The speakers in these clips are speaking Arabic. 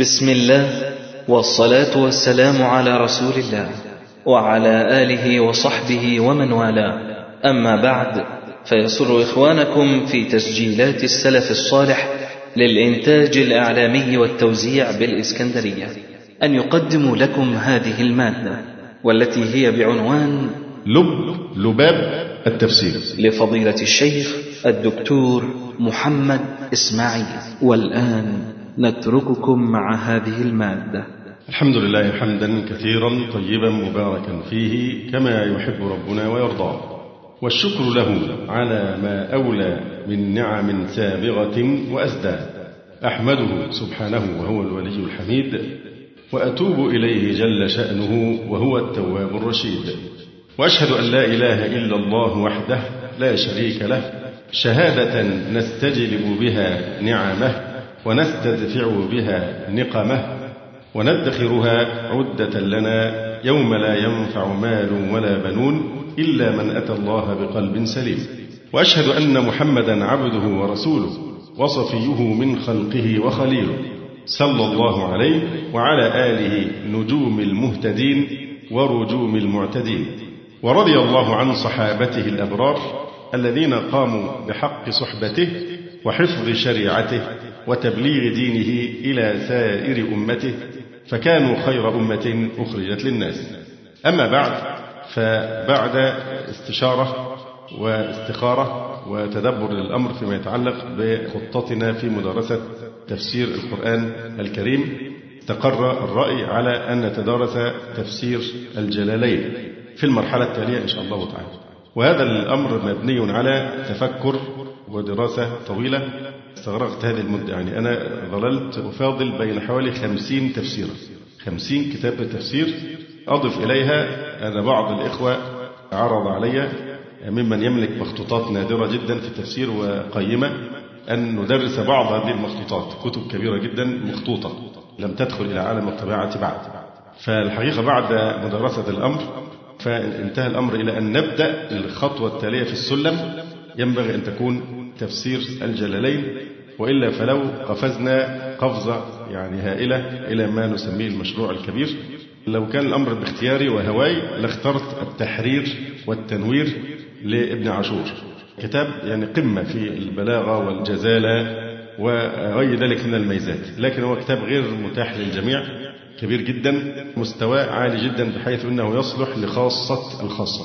بسم الله والصلاة والسلام على رسول الله وعلى آله وصحبه ومن والاه. أما بعد فيسر إخوانكم في تسجيلات السلف الصالح للإنتاج الإعلامي والتوزيع بالإسكندرية أن يقدموا لكم هذه المادة والتي هي بعنوان لب لباب التفسير. لفضيلة الشيخ الدكتور محمد إسماعيل. والآن نترككم مع هذه المادة. الحمد لله حمدا كثيرا طيبا مباركا فيه كما يحب ربنا ويرضى. والشكر له على ما أولى من نعم سابغة وأزدى أحمده سبحانه وهو الولي الحميد وأتوب إليه جل شأنه وهو التواب الرشيد. وأشهد أن لا إله إلا الله وحده لا شريك له شهادة نستجلب بها نعمه ونستدفع بها نقمه وندخرها عدة لنا يوم لا ينفع مال ولا بنون إلا من أتى الله بقلب سليم. وأشهد أن محمدا عبده ورسوله وصفيه من خلقه وخليله. صلى الله عليه وعلى آله نجوم المهتدين ورجوم المعتدين. ورضي الله عن صحابته الأبرار الذين قاموا بحق صحبته وحفظ شريعته وتبليغ دينه إلى سائر أمته فكانوا خير أمة أخرجت للناس. أما بعد فبعد استشارة واستخارة وتدبر للأمر فيما يتعلق بخطتنا في مدارسة تفسير القرآن الكريم استقر الرأي على أن نتدارس تفسير الجلالين في المرحلة التالية إن شاء الله تعالى. وهذا الأمر مبني على تفكر ودراسة طويلة استغرقت هذه المدة. يعني أنا ظللت أفاضل بين حوالي خمسين تفسيرا. خمسين كتاب تفسير أضف إليها أن بعض الإخوة عرض علي ممن يملك مخطوطات نادرة جدا في التفسير وقيمة أن ندرس بعض هذه المخطوطات. كتب كبيرة جدا مخطوطة. لم تدخل إلى عالم الطباعة بعد. فالحقيقة بعد مدرسة الأمر فانتهى الأمر إلى أن نبدأ الخطوة التالية في السلم. ينبغي أن تكون تفسير الجلالين وإلا فلو قفزنا قفزة يعني هائلة إلى ما نسميه المشروع الكبير. لو كان الأمر باختياري وهواي لاخترت التحرير والتنوير لابن عاشور. كتاب يعني قمة في البلاغة والجزالة وغير ذلك من الميزات. لكن هو كتاب غير متاح للجميع. كبير جدا مستواه عالي جدا بحيث أنه يصلح لخاصة الخاصة.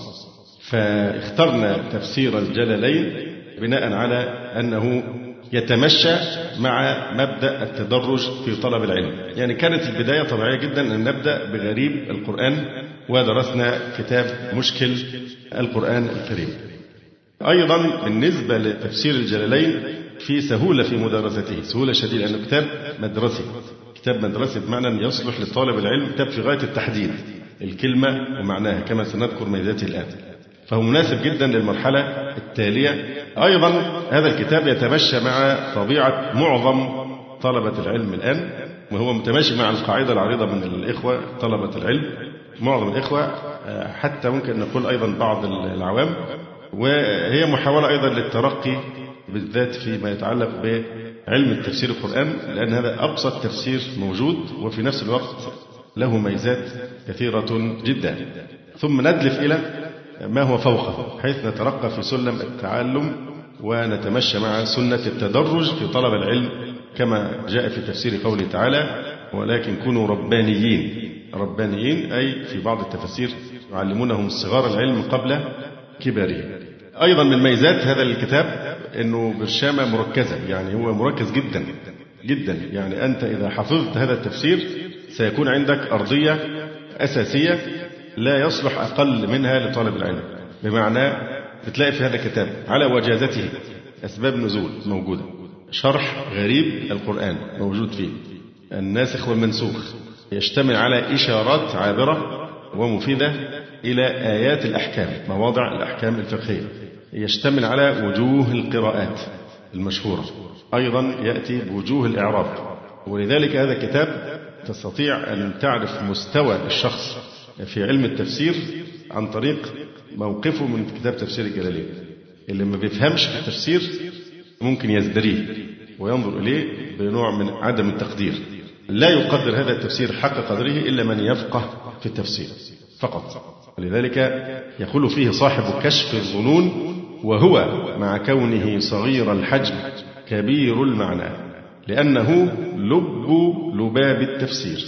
فاخترنا تفسير الجلالين بناء على أنه يتمشى مع مبدأ التدرج في طلب العلم. يعني كانت البداية طبيعية جدا أن نبدأ بغريب القرآن ودرسنا كتاب مشكل القرآن الكريم. أيضا بالنسبة لتفسير الجلالين في سهولة في مدارسته سهولة شديدة لأنه كتاب مدرسي. كتاب مدرسي بمعنى يصلح لطالب العلم كتاب في غاية التحديد الكلمة ومعناها كما سنذكر ميزاته الآن. فهو مناسب جدا للمرحلة التالية أيضا هذا الكتاب يتمشى مع طبيعة معظم طلبة العلم الآن وهو متماشي مع القاعدة العريضة من الإخوة طلبة العلم معظم الإخوة حتى ممكن نقول أيضا بعض العوام وهي محاولة أيضا للترقي بالذات فيما يتعلق بعلم التفسير القرآن لأن هذا أبسط تفسير موجود وفي نفس الوقت له ميزات كثيرة جدا. ثم ندلف إلى ما هو فوقه؟ حيث نترقى في سلم التعلم ونتمشى مع سنة التدرج في طلب العلم كما جاء في تفسير قوله تعالى ولكن كونوا ربانيين. ربانيين أي في بعض التفاسير يعلمونهم صغار العلم قبل كباره أيضا من ميزات هذا الكتاب أنه برشامة مركزة يعني هو مركز جدا جدا. يعني أنت إذا حفظت هذا التفسير سيكون عندك أرضية أساسية لا يصلح أقل منها لطالب العلم. بمعنى بتلاقي في هذا الكتاب على وجازته أسباب نزول موجودة. شرح غريب القرآن موجود فيه. الناسخ والمنسوخ. يشتمل على إشارات عابرة ومفيدة إلى آيات الأحكام مواضع الأحكام الفقهية. يشتمل على وجوه القراءات المشهورة. أيضا يأتي بوجوه الإعراب. ولذلك هذا الكتاب تستطيع أن تعرف مستوى الشخص في علم التفسير عن طريق موقفه من كتاب تفسير الجلالين اللي ما بيفهمش في التفسير ممكن يزدريه وينظر إليه بنوع من عدم التقدير. لا يقدر هذا التفسير حق قدره إلا من يفقه في التفسير فقط. ولذلك يقول فيه صاحب كشف الظنون وهو مع كونه صغير الحجم كبير المعنى لأنه لب لباب التفسير.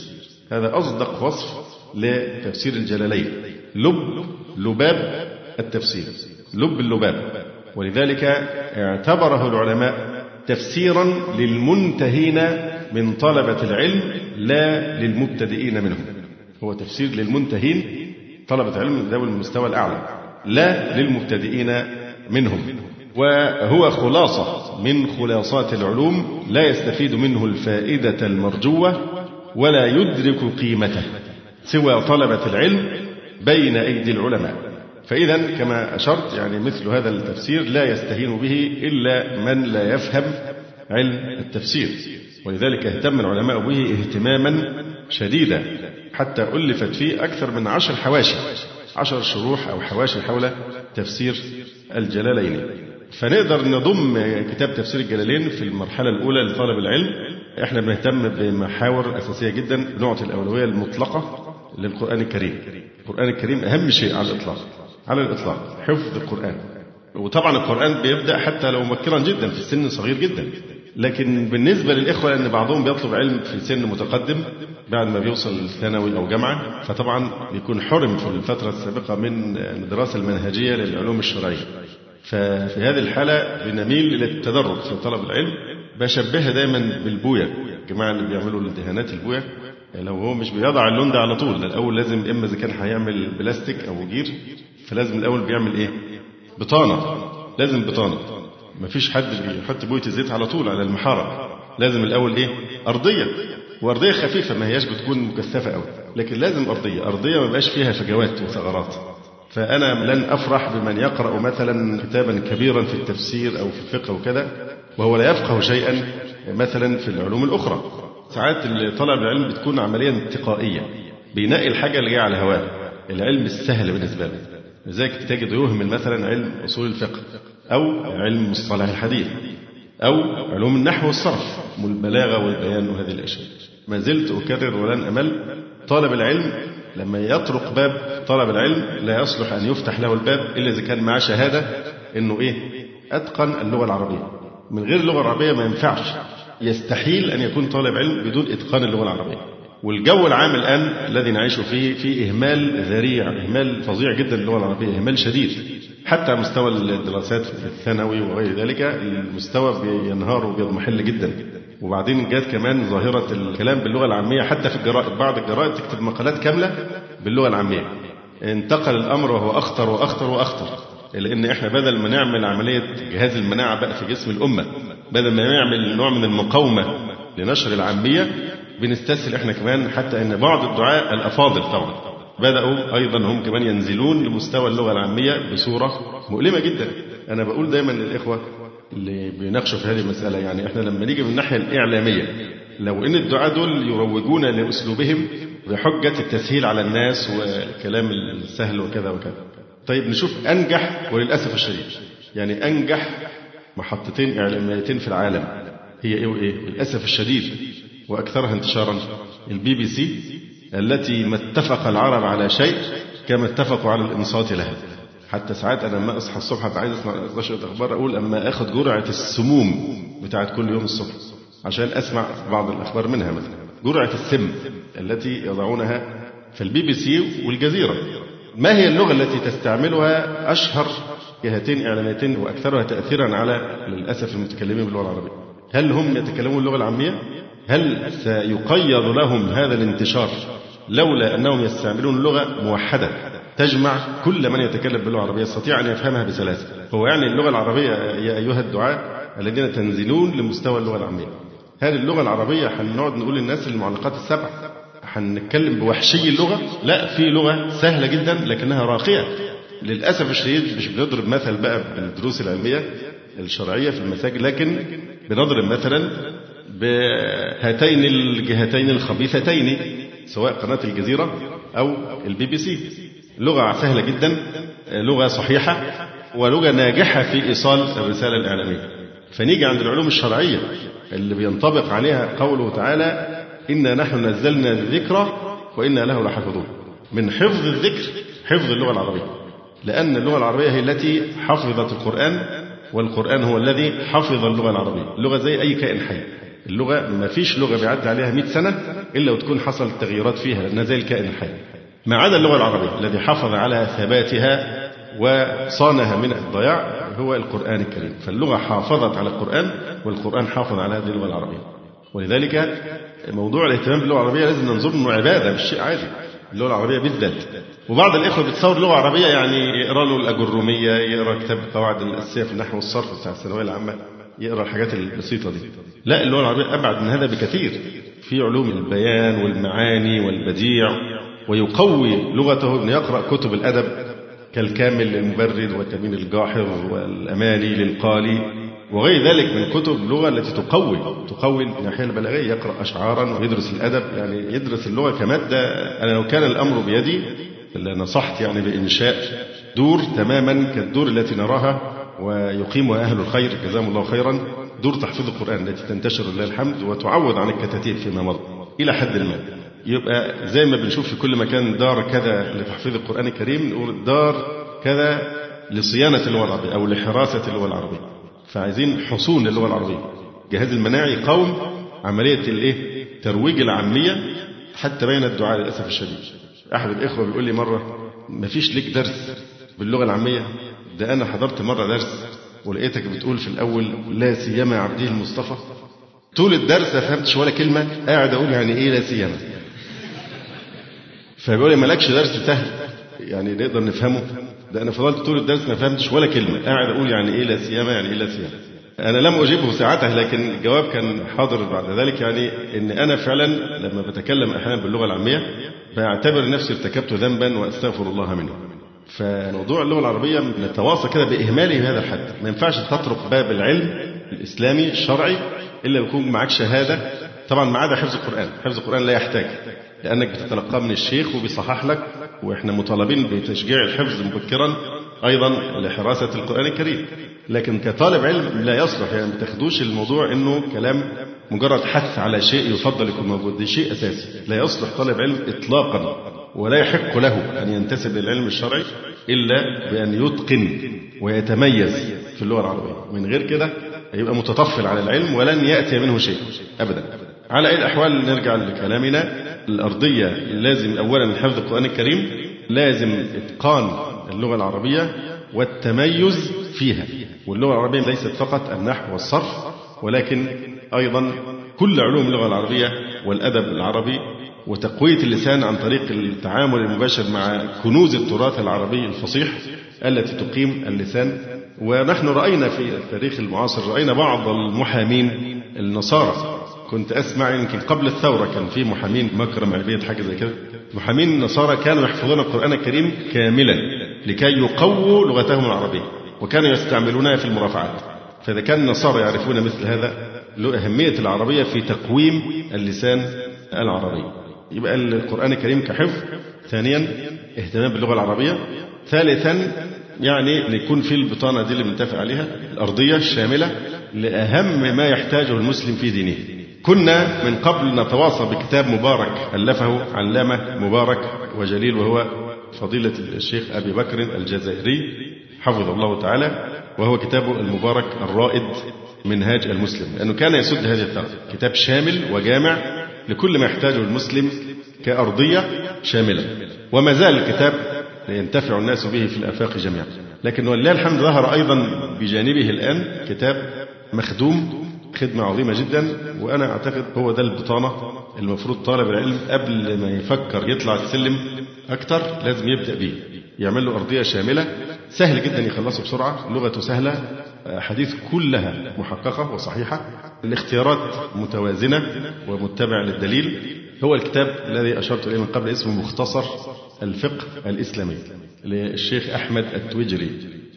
هذا أصدق وصف لتفسير الجلالين. لب لباب التفسير. لب اللباب. ولذلك اعتبره العلماء تفسيرا للمنتهين من طلبة العلم لا للمبتدئين منهم. هو تفسير للمنتهين طلبة علم ذوي المستوى الأعلى لا للمبتدئين منهم. وهو خلاصة من خلاصات العلوم لا يستفيد منه الفائدة المرجوة ولا يدرك قيمته. سوى طلبة العلم بين أيدي العلماء. فإذا كما أشرت يعني مثل هذا التفسير لا يستهين به إلا من لا يفهم علم التفسير. ولذلك اهتم العلماء به اهتماما شديدا. حتى ألفت فيه أكثر من عشر حواشي عشر شروح أو حواشي حول تفسير الجلالين. فنقدر نضم كتاب تفسير الجلالين في المرحلة الأولى لطالب العلم. إحنا بنهتم بمحاور أساسية جدا بنعطي الأولوية المطلقة للقرآن الكريم. القرآن الكريم أهم شيء على الإطلاق. على الإطلاق. حفظ القرآن. وطبعا القرآن بيبدأ حتى لو مبكرا جدا في السن صغير جدا. لكن بالنسبة للإخوة أن بعضهم بيطلب علم في سن متقدم بعد ما بيوصل ثانوي أو جامعة فطبعا بيكون حرم في الفترة السابقة من الدراسة المنهجية للعلوم الشرعية. ففي هذه الحالة بنميل إلى التدرج في طلب العلم. بشبهها دايما بالبوية. الجماعة اللي بيعملوا الدهانات البوية. لو هو مش بيضع اللون ده على طول الأول لازم إما إذا كان هيعمل بلاستيك أو جير فلازم الأول بيعمل إيه؟ بطانة لازم بطانة. مفيش حد بيحط بوية الزيت على طول على المحارة. لازم الأول إيه؟ أرضية. وأرضية خفيفة ما هياش بتكون مكثفة أوي لكن لازم أرضية. أرضية ما بقاش فيها فجوات وثغرات. فأنا لن أفرح بمن يقرأ مثلا كتابا كبيرا في التفسير أو في الفقه وكذا وهو لا يفقه شيئا مثلا في العلوم الأخرى. ساعات طلب العلم بتكون عملية انتقائية بينقي الحاجة اللي جاية على هواه العلم السهل بالنسبة له. لذلك تجد يهمل مثلا علم أصول الفقه أو علم مصطلح الحديث أو علوم النحو والصرف والبلاغة والبيان وهذه الأشياء. ما زلت أكرر ولن أمل طالب العلم لما يطرق باب طلب العلم لا يصلح أن يفتح له الباب إلا إذا كان معاه شهادة إنه إيه؟ أتقن اللغة العربية. من غير اللغة العربية ما ينفعش. يستحيل أن يكون طالب علم بدون إتقان اللغة العربية. والجو العام الآن الذي نعيش فيه في إهمال ذريع إهمال فظيع جدا للغة العربية إهمال شديد. حتى مستوى الدراسات في الثانوي وغير ذلك المستوى بينهار وبيضمحل جدا. وبعدين جات كمان ظاهرة الكلام باللغة العامية حتى في الجرائد بعض الجرائد تكتب مقالات كاملة باللغة العامية. انتقل الأمر وهو أخطر وأخطر وأخطر لأن إحنا بدل ما نعمل عملية جهاز المناعة بقى في جسم الأمة بدل ما نعمل نوع من المقاومة لنشر العامية بنستسهل إحنا كمان حتى أن بعض الدعاء الأفاضل طبعا. بدأوا أيضا هم كمان ينزلون لمستوى اللغة العامية بصورة مؤلمة جدا. أنا بقول دايما للإخوة اللي بيناقشوا في هذه المسألة يعني إحنا لما نيجي من الناحية الإعلامية لو إن الدعاة دول يروجون لأسلوبهم بحجة التسهيل على الناس والكلام السهل وكذا وكذا. طيب نشوف أنجح وللأسف الشديد. يعني أنجح محطتين إعلاميتين في العالم. هي إيه وإيه؟ للأسف الشديد وأكثرها انتشارا. البي بي سي التي ما اتفق العرب على شيء كما اتفقوا على الإنصات لها. حتى ساعات أنا لما أصحى الصبح أبقى عايز أسمع نشرة أخبار أقول أما آخد جرعة السموم بتاعت كل يوم الصبح عشان أسمع بعض الأخبار منها مثلا. جرعة السم التي يضعونها في البي بي سي والجزيرة. ما هي اللغة التي تستعملها أشهر جهتين إعلاميتين وأكثرها تأثيرا على للأسف المتكلمين باللغة العربية. هل هم يتكلمون اللغة العامية؟ هل سيقيض لهم هذا الانتشار لولا أنهم يستعملون لغة موحدة تجمع كل من يتكلم باللغة العربية يستطيع أن يفهمها بسلاسة؟ هو يعني اللغة العربية يا أيها الدعاء الذين تنزلون لمستوى اللغة العامية. هل اللغة العربية هنقعد نقول للناس المعلقات السبع هنتكلم بوحشي اللغة؟ لا في لغة سهلة جدا لكنها راقية. للأسف الشديد مش بنضرب مثل بقى بالدروس العلمية الشرعية في المساجد لكن بنضرب مثلا بهاتين الجهتين الخبيثتين سواء قناة الجزيرة أو البي بي سي لغة سهلة جدا لغة صحيحة ولغة ناجحة في إيصال الرسالة الإعلامية. فنيجي عند العلوم الشرعية اللي بينطبق عليها قوله تعالى إنا نحن نزلنا الذكر وإنا له لحافظون. من حفظ الذكر حفظ اللغة العربية. لأن اللغة العربية هي التي حفظت القرآن والقرآن هو الذي حفظ اللغة العربية. اللغة زي أي كائن حي. اللغة ما فيش لغة بيعدي عليها 100 سنة إلا وتكون حصل تغييرات فيها لأنها زي الكائن الحي. ما عدا اللغة العربية الذي حافظ على ثباتها وصانها من الضياع هو القرآن الكريم. فاللغة حافظت على القرآن والقرآن حافظ على هذه اللغة العربية. ولذلك موضوع الاهتمام باللغة العربية لازم ننظر إنه عبادة مش شيء عادي. اللغة العربية بالذات. وبعض الإخوة بيتصور لغة عربية يعني يقرأ له الأجرومية يقرأ كتاب القواعد الأساسية في النحو والصرف بتاع الثانوية العامة يقرأ الحاجات البسيطة دي. لا اللغة العربية أبعد من هذا بكثير. في علوم البيان والمعاني والبديع ويقوي لغته أن يقرأ كتب الأدب كالكامل للمبرد وتميم الجاحظ والأمالي للقالي. وغير ذلك من كتب اللغة التي تقوي تقوي الناحية البلاغية يقرأ أشعارا ويدرس الأدب يعني يدرس اللغة كمادة. أنا لو كان الأمر بيدي نصحت يعني بإنشاء دور تماما كالدور التي نراها ويقيمها أهل الخير جزاهم الله خيرا دور تحفيظ القرآن التي تنتشر لله الحمد وتعوض عن الكتاتيب فيما مضى إلى حد ما. يبقى زي ما بنشوف في كل مكان دار كذا لتحفيظ القرآن الكريم نقول دار كذا لصيانة اللغة العربية أو لحراسة اللغة العربية فعايزين حصون للغة العربية. الجهاز المناعي قوم عملية الإيه؟ ترويج العامية حتى بين الدعاء للأسف الشديد. أحد الإخوة بيقول لي مرة ما فيش ليك درس باللغة العامية؟ ده أنا حضرت مرة درس ولقيتك بتقول في الأول لا سيما عبده المصطفى. طول الدرس ما فهمتش ولا كلمة قاعد أقول يعني إيه لا سيما؟ فبيقول لي مالكش درس سهل. يعني نقدر نفهمه؟ ده أنا فضلت طول الدرس ما فهمتش ولا كلمة. قاعد أقول يعني إيه لا سيما يعني إيه لا سيما. أنا لم أجيبه ساعتها لكن الجواب كان حاضر بعد ذلك يعني إن أنا فعلا لما بتكلم أحيانا باللغة العامية بعتبر نفسي ارتكبت ذنبا وأستغفر الله منه. فموضوع اللغة العربية نتواصى كده بإهماله بهذا الحد. ما ينفعش تطرق باب العلم الإسلامي الشرعي إلا بيكون معاك شهادة. طبعا ما عدا حفظ القرآن. حفظ القرآن لا يحتاج لأنك بتتلقاه من الشيخ وبيصحح لك وإحنا مطالبين بتشجيع الحفظ مبكرا أيضا لحراسة القرآن الكريم. لكن كطالب علم لا يصلح يعني ما تاخدوش الموضوع إنه كلام مجرد حث على شيء يفضل يكون موجود. دي شيء أساسي. لا يصلح طالب علم اطلاقا ولا يحق له أن ينتسب للعلم الشرعي إلا بأن يتقن ويتميز في اللغة العربية. من غير كده يبقى متطفل على العلم ولن يأتي منه شيء ابدا. على أي الأحوال نرجع لكلامنا. الأرضية لازم اولا حفظ القرآن الكريم لازم إتقان اللغة العربية والتميز فيها. واللغة العربية ليست فقط النحو والصرف ولكن أيضا كل علوم اللغة العربية والأدب العربي وتقوية اللسان عن طريق التعامل المباشر مع كنوز التراث العربي الفصيح التي تقيم اللسان. ونحن رأينا في التاريخ المعاصر رأينا بعض المحامين النصارى كنت أسمع يمكن قبل الثورة كان في محامين مكرم عبيد حاجة زي كده. محامين النصارى كانوا يحفظون القرآن الكريم كاملا لكي يقووا لغتهم العربية وكانوا يستعملونها في المرافعات. فإذا كان النصارى يعرفون مثل هذا له أهمية العربية في تقويم اللسان العربي. يبقى القرآن الكريم كحفظ. ثانيا اهتمام باللغة العربية. ثالثا يعني يكون في البطانة دي اللي بنتفق عليها الأرضية الشاملة لأهم ما يحتاجه المسلم في دينه. كنا من قبل نتواصى بكتاب مبارك ألفه علامة مبارك وجليل وهو فضيلة الشيخ أبي بكر الجزائري حفظه الله تعالى وهو كتابه المبارك الرائد منهاج المسلم. لأنه كان يسد هذه الثغرة كتاب شامل وجامع لكل ما يحتاجه المسلم كأرضية شاملة. وما زال الكتاب ينتفع الناس به في الآفاق جميعا. لكن ولله الحمد ظهر أيضا بجانبه الآن كتاب مخدوم خدمة عظيمة جدا وأنا أعتقد هو ده البطانة المفروض طالب العلم قبل ما يفكر يطلع السلم أكتر لازم يبدأ بيه. يعمل له أرضية شاملة سهل جدا يخلصه بسرعة لغته سهلة حديث كلها محققة وصحيحة الاختيارات متوازنة ومتبع للدليل. هو الكتاب الذي أشرت إليه من قبل اسمه مختصر الفقه الإسلامي للشيخ أحمد التويجري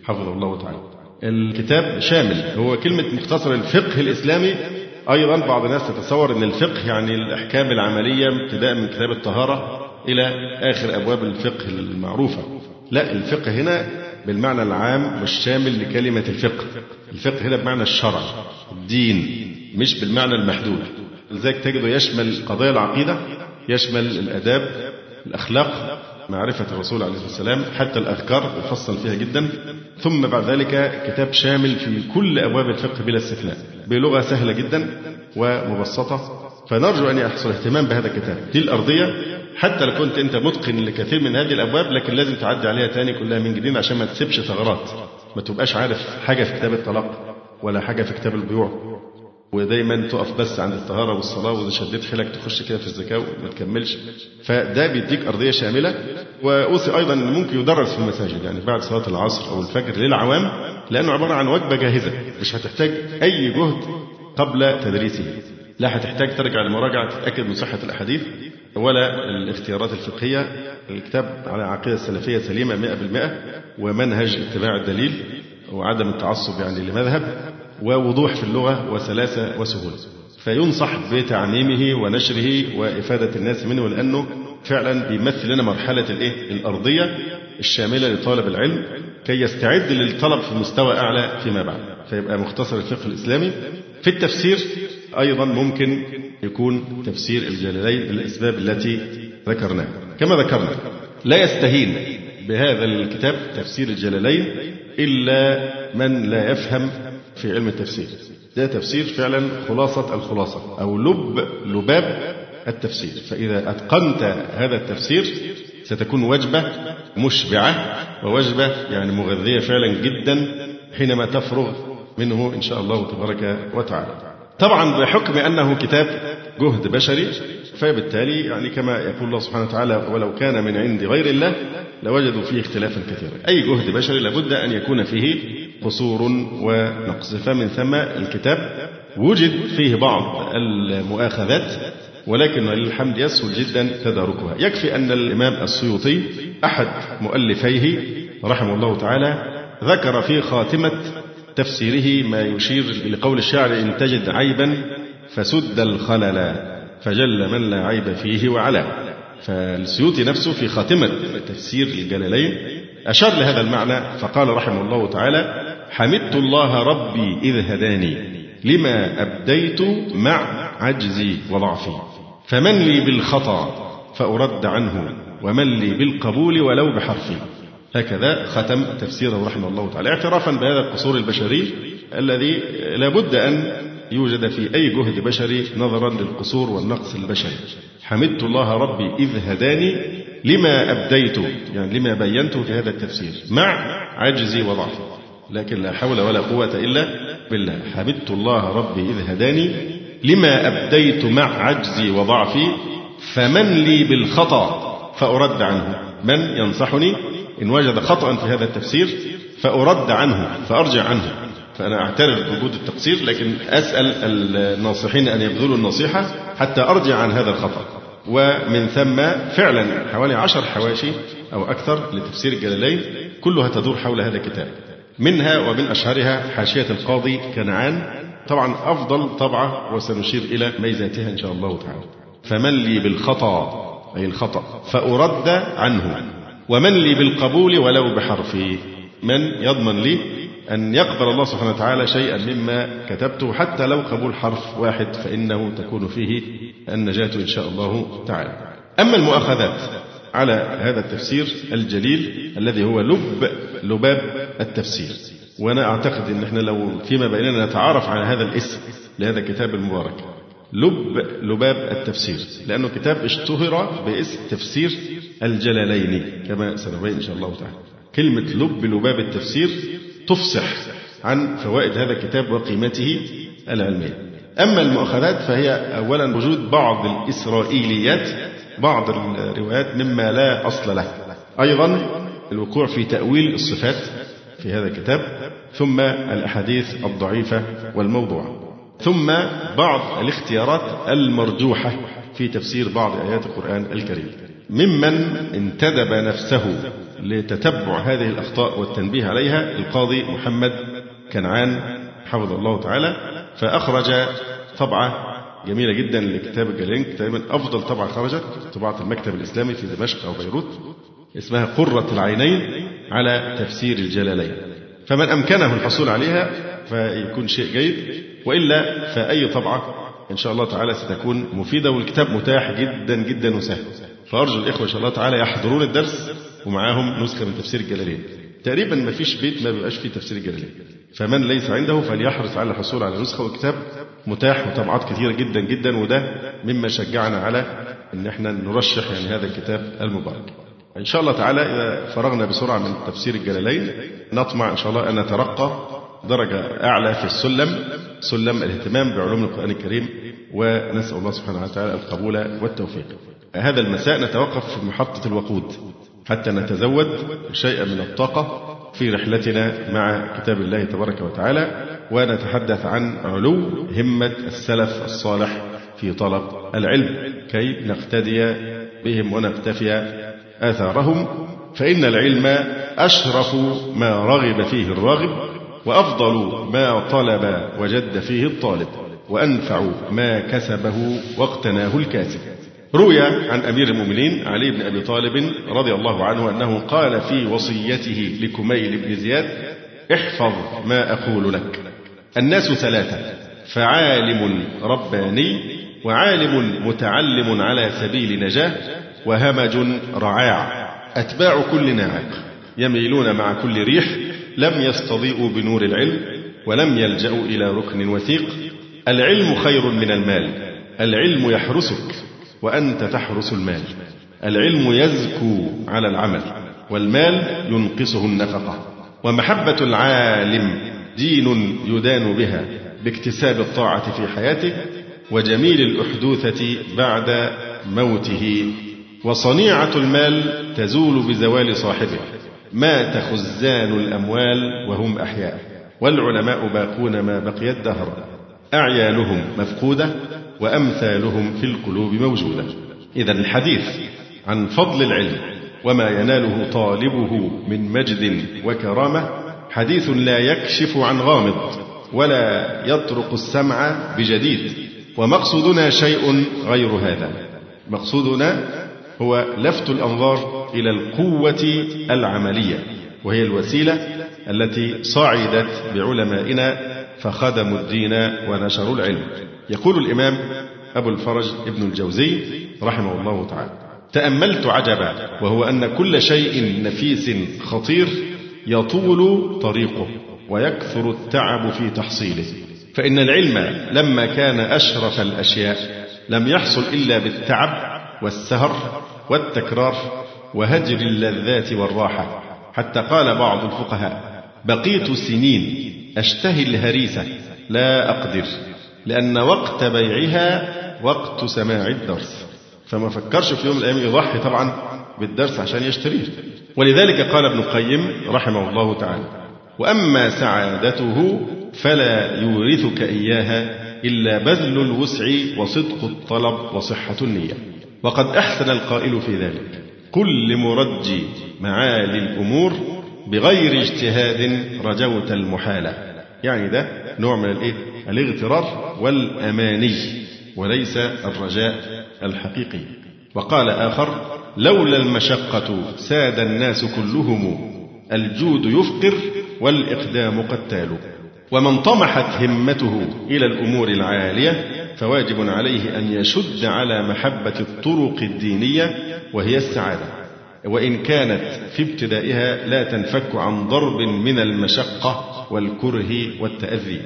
حفظه الله تعالى. الكتاب شامل. هو كلمة مختصر الفقه الإسلامي. أيضا بعض الناس تتصور أن الفقه يعني الأحكام العملية ابتداء من كتاب الطهارة إلى آخر أبواب الفقه المعروفة. لا الفقه هنا بالمعنى العام والشامل لكلمة الفقه. الفقه هنا بمعنى الشرع الدين مش بالمعنى المحدود. لذلك تجده يشمل قضايا العقيدة يشمل الآداب الأخلاق معرفة الرسول عليه الصلاة والسلام حتى الأذكار يفصل فيها جدا. ثم بعد ذلك كتاب شامل في كل أبواب الفقه بلا استثناء بلغة سهلة جدا ومبسطة. فنرجو أن يحصل اهتمام بهذا الكتاب. دي الأرضية. حتى لو كنت أنت متقن لكثير من هذه الأبواب لكن لازم تعدي عليها تاني كلها من جديد عشان ما تسيبش ثغرات. ما تبقاش عارف حاجة في كتاب الطلاق ولا حاجة في كتاب البيوع. ودايما تقف بس عند الطهارة والصلاة واذا شديت حيلك تخش كده في الزكاة وما تكملش. فده بيديك أرضية شاملة واوصي أيضا إن ممكن يدرس في المساجد يعني بعد صلاة العصر أو الفجر للعوام لأنه عبارة عن وجبة جاهزة مش هتحتاج أي جهد قبل تدريسه. لا هتحتاج ترجع لمراجعة تتأكد من صحة الأحاديث ولا الاختيارات الفقهية. الكتاب على عقيدة سلفية سليمة 100% ومنهج اتباع الدليل وعدم التعصب يعني لمذهب. ووضوح في اللغة وسلاسة وسهولة. فينصح بتعميمه ونشره وإفادة الناس منه لأنه فعلا بيمثل لنا مرحلة الإيه؟ الأرضية الشاملة لطالب العلم كي يستعد للطلب في مستوى أعلى فيما بعد. فيبقى مختصر الفقه الإسلامي. في التفسير أيضا ممكن يكون تفسير الجلالين للأسباب التي ذكرناها. كما ذكرنا لا يستهين بهذا الكتاب تفسير الجلالين إلا من لا يفهم في علم التفسير. ده تفسير فعلا خلاصة الخلاصة أو لب لباب التفسير. فإذا أتقنت هذا التفسير ستكون وجبة مشبعة ووجبة يعني مغذية فعلا جدا حينما تفرغ منه إن شاء الله تبارك وتعالى. طبعا بحكم أنه كتاب جهد بشري فبالتالي يعني كما يقول الله سبحانه وتعالى ولو كان من عند غير الله لوجدوا فيه اختلافا كثيرا. أي جهد بشري لابد أن يكون فيه قصور ونقص. فمن ثم الكتاب وجد فيه بعض المؤاخذات ولكن للحمد يسهل جدا تداركها. يكفي أن الإمام السيوطي أحد مؤلفيه رحمه الله تعالى ذكر في خاتمة تفسيره ما يشير لقول الشاعر إن تجد عيبا فسد الخلل فجل من لا عيب فيه وعلا. فالسيوطي نفسه في خاتمة تفسير الجلالين أشار لهذا المعنى فقال رحمه الله تعالى حمدت الله ربي إذ هداني لما أبديت مع عجزي وضعفي. فمن لي بالخطأ فأرد عنه ومن لي بالقبول ولو بحرفي. هكذا ختم تفسيره رحمه الله تعالى. اعترافا بهذا القصور البشري الذي لابد أن يوجد في أي جهد بشري نظرا للقصور والنقص البشري. حمدت الله ربي إذ هداني لما أبديت يعني لما بينته في هذا التفسير مع عجزي وضعفي. لكن لا حول ولا قوة إلا بالله. حمدت الله ربي إذ هداني لما أبديت مع عجزي وضعفي فمن لي بالخطأ فأرد عنه. من ينصحني؟ إن وجد خطأ في هذا التفسير فأرد عنه فأرجع عنه. فأنا أعترف بوجود التقصير لكن أسأل الناصحين أن يبذلوا النصيحة حتى أرجع عن هذا الخطأ. ومن ثم فعلا حوالي عشر حواشي أو أكثر لتفسير الجلالين كلها تدور حول هذا الكتاب. منها ومن أشهرها حاشية القاضي كنعان. طبعا أفضل طبعة وسنشير إلى ميزاتها إن شاء الله تعالى. فمن لي بالخطأ أي الخطأ فأرد عنه. ومن لي بالقبول ولو بحرفي من يضمن لي أن يقبل الله سبحانه وتعالى شيئا مما كتبته حتى لو قبول حرف واحد فإنه تكون فيه النجاة إن شاء الله تعالى. أما المؤاخذات على هذا التفسير الجليل الذي هو لب لباب التفسير. وأنا أعتقد أن إحنا لو فيما بيننا نتعارف على هذا الاسم لهذا الكتاب المبارك. لب لباب التفسير. لأنه كتاب اشتهر باسم تفسير الجلالين كما سنبين إن شاء الله تعالى. كلمة لب لباب التفسير تفصح عن فوائد هذا الكتاب وقيمته العلمية. أما المؤاخذات فهي أولا وجود بعض الإسرائيليات بعض الروايات مما لا أصل له. أيضا الوقوع في تأويل الصفات في هذا الكتاب ثم الأحاديث الضعيفة والموضوعة ثم بعض الاختيارات المرجوحة في تفسير بعض آيات القرآن الكريم. ممن انتدب نفسه لتتبع هذه الأخطاء والتنبيه عليها القاضي محمد كنعان حفظه الله تعالى فأخرج طبعة جميلة جدا لكتاب الجلالين تقريبا أفضل طبعة خرجت طباعة المكتب الإسلامي في دمشق أو بيروت اسمها قرة العينين على تفسير الجلالين. فمن أمكنه الحصول عليها فيكون شيء جيد وإلا فأي طبعة إن شاء الله تعالى ستكون مفيدة والكتاب متاح جدا جدا وسهل. فأرجو الإخوة إن شاء الله تعالى يحضرون الدرس ومعاهم نسخة من تفسير الجلالين. تقريبا ما فيش بيت ما بيبقاش فيه تفسير الجلالين. فمن ليس عنده فليحرص على الحصول على نسخة وكتاب متاح وطبعات كثيرة جدا جدا وده مما شجعنا على إن إحنا نرشح يعني هذا الكتاب المبارك. إن شاء الله تعالى إذا فرغنا بسرعة من تفسير الجلالين نطمع إن شاء الله أن نترقى درجة أعلى في السلم سلم الاهتمام بعلوم القرآن الكريم ونسأل الله سبحانه وتعالى القبول والتوفيق. هذا المساء نتوقف في محطة الوقود حتى نتزود شيئا من الطاقة في رحلتنا مع كتاب الله تبارك وتعالى ونتحدث عن علو همة السلف الصالح في طلب العلم كي نقتدي بهم ونقتفي آثارهم. فإن العلم أشرف ما رغب فيه الراغب وأفضل ما طلب وجد فيه الطالب وأنفع ما كسبه واقتناه الكاسب. روي عن أمير المؤمنين علي بن أبي طالب رضي الله عنه أنه قال في وصيته لكميل بن زياد احفظ ما أقول لك. الناس ثلاثة فعالم رباني وعالم متعلم على سبيل نجاة وهمج رعاع. أتباع كل ناعق يميلون مع كل ريح لم يستضيئوا بنور العلم ولم يلجأوا إلى ركن وثيق. العلم خير من المال العلم يحرسك وأنت تحرس المال. العلم يزكو على العمل والمال ينقصه النفقة. ومحبة العالم دين يدان بها باكتساب الطاعة في حياته وجميل الأحدوثة بعد موته. وصنيعة المال تزول بزوال صاحبه. مات خزان الأموال وهم أحياء. والعلماء باقون ما بقي الدهر أعيانهم مفقودة وأمثالهم في القلوب موجودة. إذا الحديث عن فضل العلم وما يناله طالبه من مجد وكرامة حديث لا يكشف عن غامض ولا يطرق السمع بجديد ومقصودنا شيء غير هذا. مقصودنا هو لفت الأنظار إلى القوة العملية وهي الوسيلة التي صعدت بعلمائنا فخدموا الدين ونشروا العلم. يقول الإمام أبو الفرج ابن الجوزي رحمه الله تعالى تأملت عجبا وهو أن كل شيء نفيس خطير يطول طريقه ويكثر التعب في تحصيله. فإن العلم لما كان أشرف الأشياء لم يحصل إلا بالتعب والسهر والتكرار وهجر اللذات والراحة. حتى قال بعض الفقهاء بقيت سنين أشتهي الهريسة لا أقدر لأن وقت بيعها وقت سماع الدرس. فما فكرش في يوم من الأيام يضحي طبعا. بالدرس عشان يشتريه. ولذلك قال ابن القيم رحمه الله تعالى وأما سعادته فلا يورثك إياها إلا بذل الوسع وصدق الطلب وصحة النية. وقد أحسن القائل في ذلك قل لمرجي معالي الأمور بغير اجتهاد رجوت المحالة يعني ده نوع من الإيه؟ الاغترار والأماني وليس الرجاء الحقيقي. وقال آخر لولا المشقة ساد الناس كلهم الجود يفقر والإقدام قتال. ومن طمحت همته إلى الأمور العالية فواجب عليه أن يشد على محبة الطرق الدينية وهي السعادة. وإن كانت في ابتدائها لا تنفك عن ضرب من المشقة والكره والتأذي.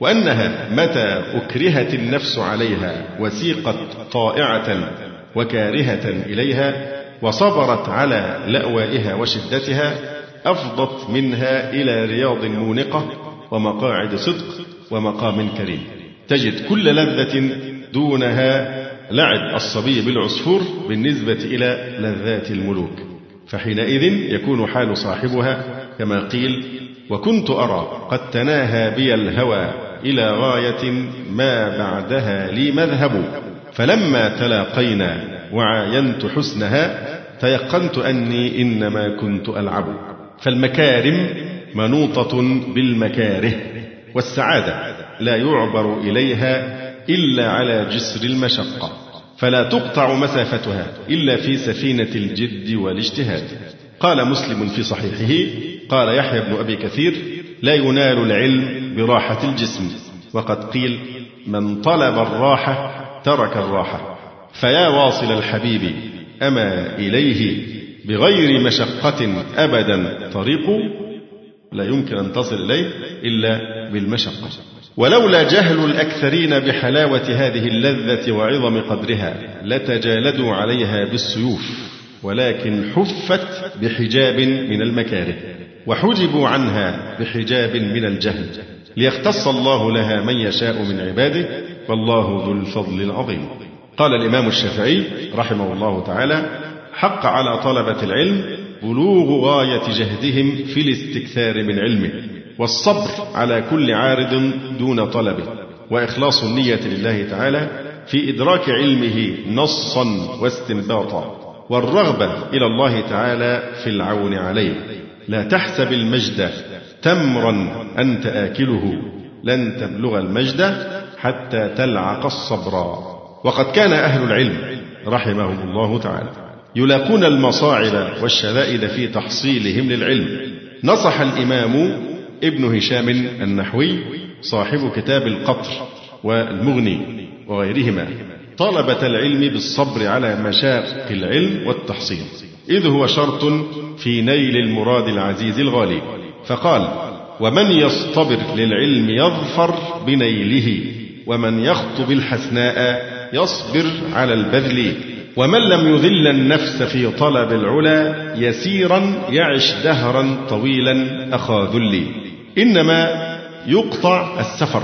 وأنها متى أكرهت النفس عليها وسيقت طائعة وكارهة إليها وصبرت على لأوائها وشدتها أفضت منها إلى رياض مونقة ومقاعد صدق ومقام كريم. تجد كل لذة دونها لعب الصبي بالعصفور بالنسبة إلى لذات الملوك. فحينئذ يكون حال صاحبها كما قيل وكنت أرى قد تناهى بي الهوى إلى غاية ما بعدها لي مذهب فلما تلاقينا وعاينت حسنها تيقنت أني إنما كنت ألعب. فالمكارم منوطة بالمكاره والسعادة لا يعبر إليها إلا على جسر المشقة. فلا تقطع مسافتها إلا في سفينة الجد والاجتهاد. قال مسلم في صحيحه قال يحيى بن أبي كثير لا ينال العلم براحة الجسم. وقد قيل من طلب الراحة ترك الراحة. فيا واصل الحبيب أما إليه بغير مشقة أبدا. طريق لا يمكن أن تصل إليه إلا بالمشقة. ولولا جهل الأكثرين بحلاوة هذه اللذة وعظم قدرها لتجالدوا عليها بالسيوف. ولكن حفت بحجاب من المكاره وحجبوا عنها بحجاب من الجهل. ليختص الله لها من يشاء من عباده والله ذو الفضل العظيم. قال الإمام الشافعي رحمه الله تعالى حق على طلبة العلم بلوغ غاية جهدهم في الاستكثار من علمه والصبر على كل عارض دون طلبه وإخلاص النية لله تعالى في إدراك علمه نصا واستنباطا والرغبة إلى الله تعالى في العون عليه. لا تحسب المجد تمرا أنت آكله لن تبلغ المجد حتى تلعق الصبر. وقد كان أهل العلم رحمهم الله تعالى يلاقون المصاعب والشدائد في تحصيلهم للعلم. نصح الإمام ابن هشام النحوي صاحب كتاب القطر والمغني وغيرهما طلبة العلم بالصبر على مشاق العلم والتحصيل. إذ هو شرط في نيل المراد العزيز الغالي. فقال ومن يصطبر للعلم يظفر بنيله ومن يخطب الحسناء يصبر على البذل. ومن لم يذل النفس في طلب العلا يسيرا يعش دهرا طويلا أخا ذلي. إنما يقطع السفر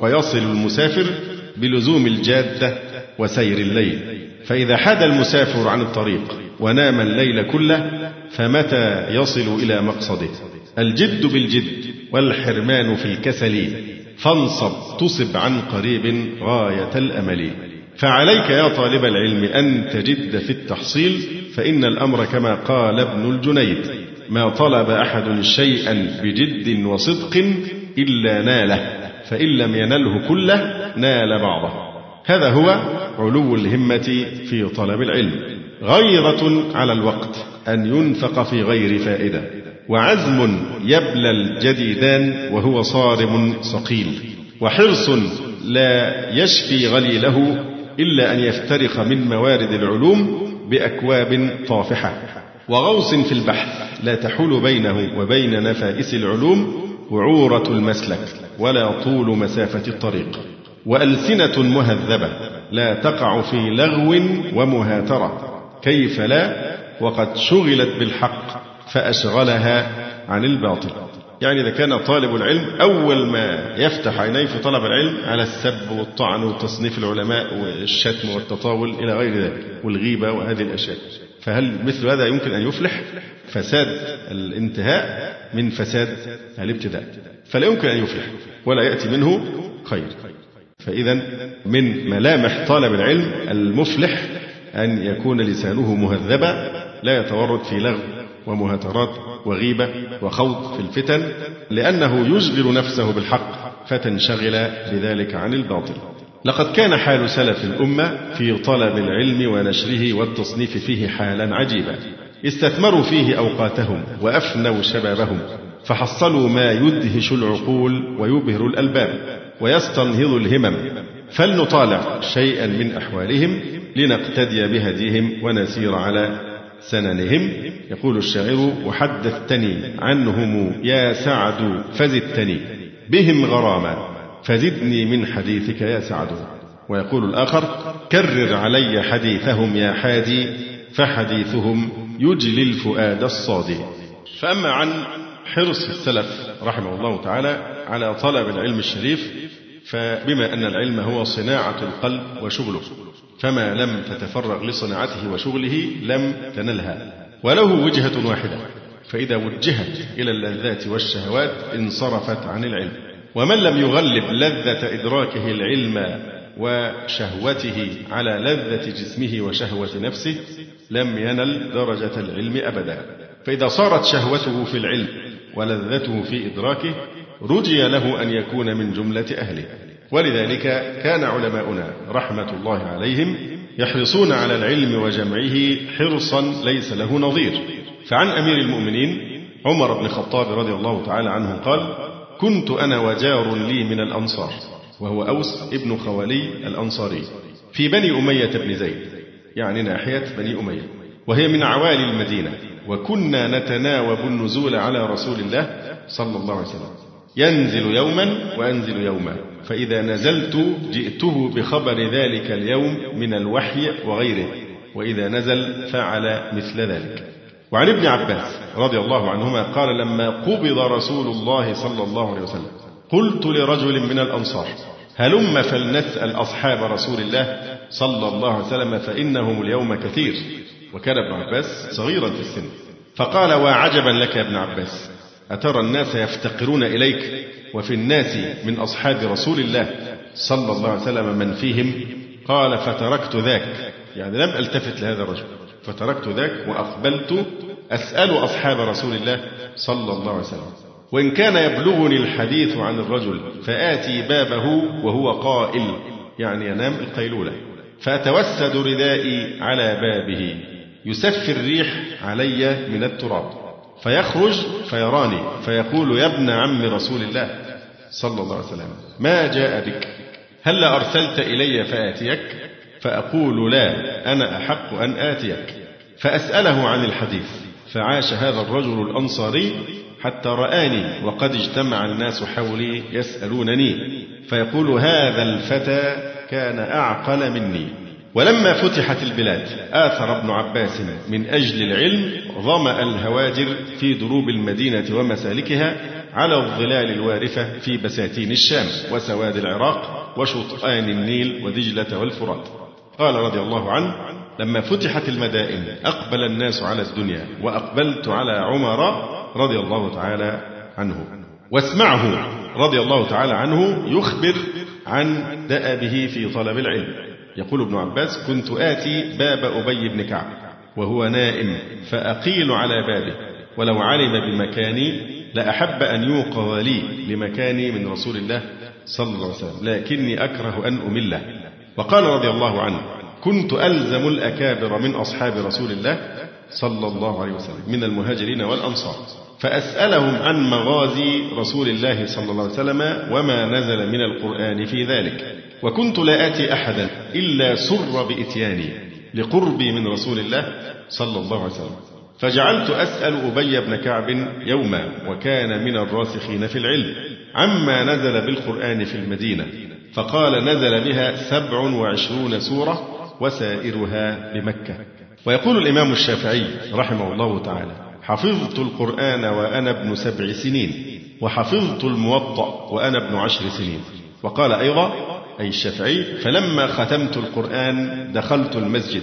ويصل المسافر بلزوم الجادة وسير الليل. فإذا حاد المسافر عن الطريق ونام الليل كله فمتى يصل إلى مقصده؟ الجد بالجد والحرمان في الكسل. فانصب تصب عن قريب غاية الأمل. فعليك يا طالب العلم أن تجد في التحصيل فإن الأمر كما قال ابن الجنيد ما طلب أحد شيئا بجد وصدق إلا ناله فإن لم ينله كله نال بعضه. هذا هو علو الهمة في طلب العلم. غيرة على الوقت أن ينفق في غير فائدة. وعزم يبلى الجديدان وهو صارم صقيل وحرص لا يشفي غليله إلا أن يفترق من موارد العلوم بأكواب طافحة وغوص في البحث لا تحول بينه وبين نفائس العلوم وعورة المسلك ولا طول مسافة الطريق وألسنة مهذبة لا تقع في لغو ومهاترة كيف لا؟ وقد شغلت بالحق فأشغلها عن الباطل. يعني إذا كان طالب العلم أول ما يفتح عينيه في طلب العلم على السب والطعن وتصنيف العلماء والشتم والتطاول إلى غير ذلك والغيبة وهذه الأشياء. فهل مثل هذا يمكن أن يفلح؟ فساد الانتهاء من فساد الابتداء. فلا يمكن أن يفلح ولا يأتي منه خير. فإذا من ملامح طالب العلم المفلح أن يكون لسانه مهذبا لا يتورط في لغو ومهاترات وغيبة وخوض في الفتن لأنه يشغل نفسه بالحق فتنشغل بذلك عن الباطل. لقد كان حال سلف الأمة في طلب العلم ونشره والتصنيف فيه حالا عجيبا. استثمروا فيه أوقاتهم وأفنوا شبابهم فحصلوا ما يدهش العقول ويبهر الألباب ويستنهض الهمم. فلنطالع شيئا من أحوالهم لنقتدي بهديهم ونسير على سننهم. يقول الشاعر وحدثتني عنهم يا سعد فزدتني بهم غراما فزدني من حديثك يا سعد. ويقول الآخر كرر علي حديثهم يا حادي فحديثهم يجلي الفؤاد الصادي. فأما عن حرص السلف رحمه الله تعالى على طلب العلم الشريف فبما أن العلم هو صناعة القلب وشغله فما لم تتفرغ لصناعته وشغله لم تنلها. وله وجهة واحدة فإذا وجهت إلى اللذات والشهوات انصرفت عن العلم. ومن لم يغلب لذة إدراكه العلم وشهوته على لذة جسمه وشهوة نفسه لم ينل درجة العلم أبدا. فإذا صارت شهوته في العلم ولذته في إدراكه رجي له أن يكون من جملة أهله. ولذلك كان علماؤنا رحمة الله عليهم يحرصون على العلم وجمعه حرصا ليس له نظير. فعن أمير المؤمنين عمر بن الخطاب رضي الله تعالى عنه قال كنت أنا وجار لي من الأنصار وهو أوس ابن خوالي الأنصاري في بني أمية بن زيد يعني ناحية بني أمية وهي من عوالي المدينة وكنا نتناوب النزول على رسول الله صلى الله عليه وسلم. ينزل يوما وأنزل يوما. فإذا نزلت جئته بخبر ذلك اليوم من الوحي وغيره وإذا نزل فعل مثل ذلك. وعن ابن عباس رضي الله عنهما قال لما قبض رسول الله صلى الله عليه وسلم قلت لرجل من الأنصار هلم فلنسأل أصحاب رسول الله صلى الله عليه وسلم فإنهم اليوم كثير. وكان ابن عباس صغيرا في السن. فقال وعجبا لك يا ابن عباس. أترى الناس يفتقرون إليك وفي الناس من أصحاب رسول الله صلى الله عليه وسلم من فيهم؟ قال فتركت ذاك. يعني لم ألتفت لهذا الرجل. فتركت ذاك وأقبلت أسأل أصحاب رسول الله صلى الله عليه وسلم. وإن كان يبلغني الحديث عن الرجل فآتي بابه وهو قائل. يعني ينام القيلولة. فأتوسد ردائي على بابه. يسفي الريح علي من التراب. فيخرج فيراني فيقول يا ابن عم رسول الله صلى الله عليه وسلم ما جاء بك؟ هل أرسلت إلي فآتيك؟ فأقول لا أنا أحق أن آتيك. فأسأله عن الحديث فعاش هذا الرجل الأنصاري حتى رآني وقد اجتمع الناس حولي يسألونني فيقول هذا الفتى كان أعقل مني. ولما فتحت البلاد آثر ابن عباس من أجل العلم ظمأ الهواجر في دروب المدينة ومسالكها على الظلال الوارفة في بساتين الشام وسواد العراق وشطآن النيل ودجلة والفرات. قال رضي الله عنه لما فتحت المدائن أقبل الناس على الدنيا وأقبلت على عمر رضي الله تعالى عنه. واسمعه رضي الله تعالى عنه يخبر عن دأبه في طلب العلم. يقول ابن عباس كنت آتي باب أبي بن كعب وهو نائم فأقيل على بابه ولو علم بمكاني لأحب أن يوقظ لي لمكاني من رسول الله صلى الله عليه وسلم لكني أكره أن أمله. وقال رضي الله عنه كنت ألزم الأكابر من أصحاب رسول الله صلى الله عليه وسلم من المهاجرين والأنصار فأسألهم عن مغازي رسول الله صلى الله عليه وسلم وما نزل من القرآن في ذلك. وكنت لا آتي أحدا إلا سر بإتياني لقربي من رسول الله صلى الله عليه وسلم. فجعلت أسأل أبي بن كعب يوما وكان من الراسخين في العلم عما نزل بالقرآن في المدينة فقال نزل بها سبع وعشرون سورة وسائرها بمكة. ويقول الإمام الشافعي رحمه الله تعالى حفظت القرآن وأنا ابن سبع سنين وحفظت الموطأ وأنا ابن عشر سنين. وقال أيضا أي الشافعي فلما ختمت القرآن دخلت المسجد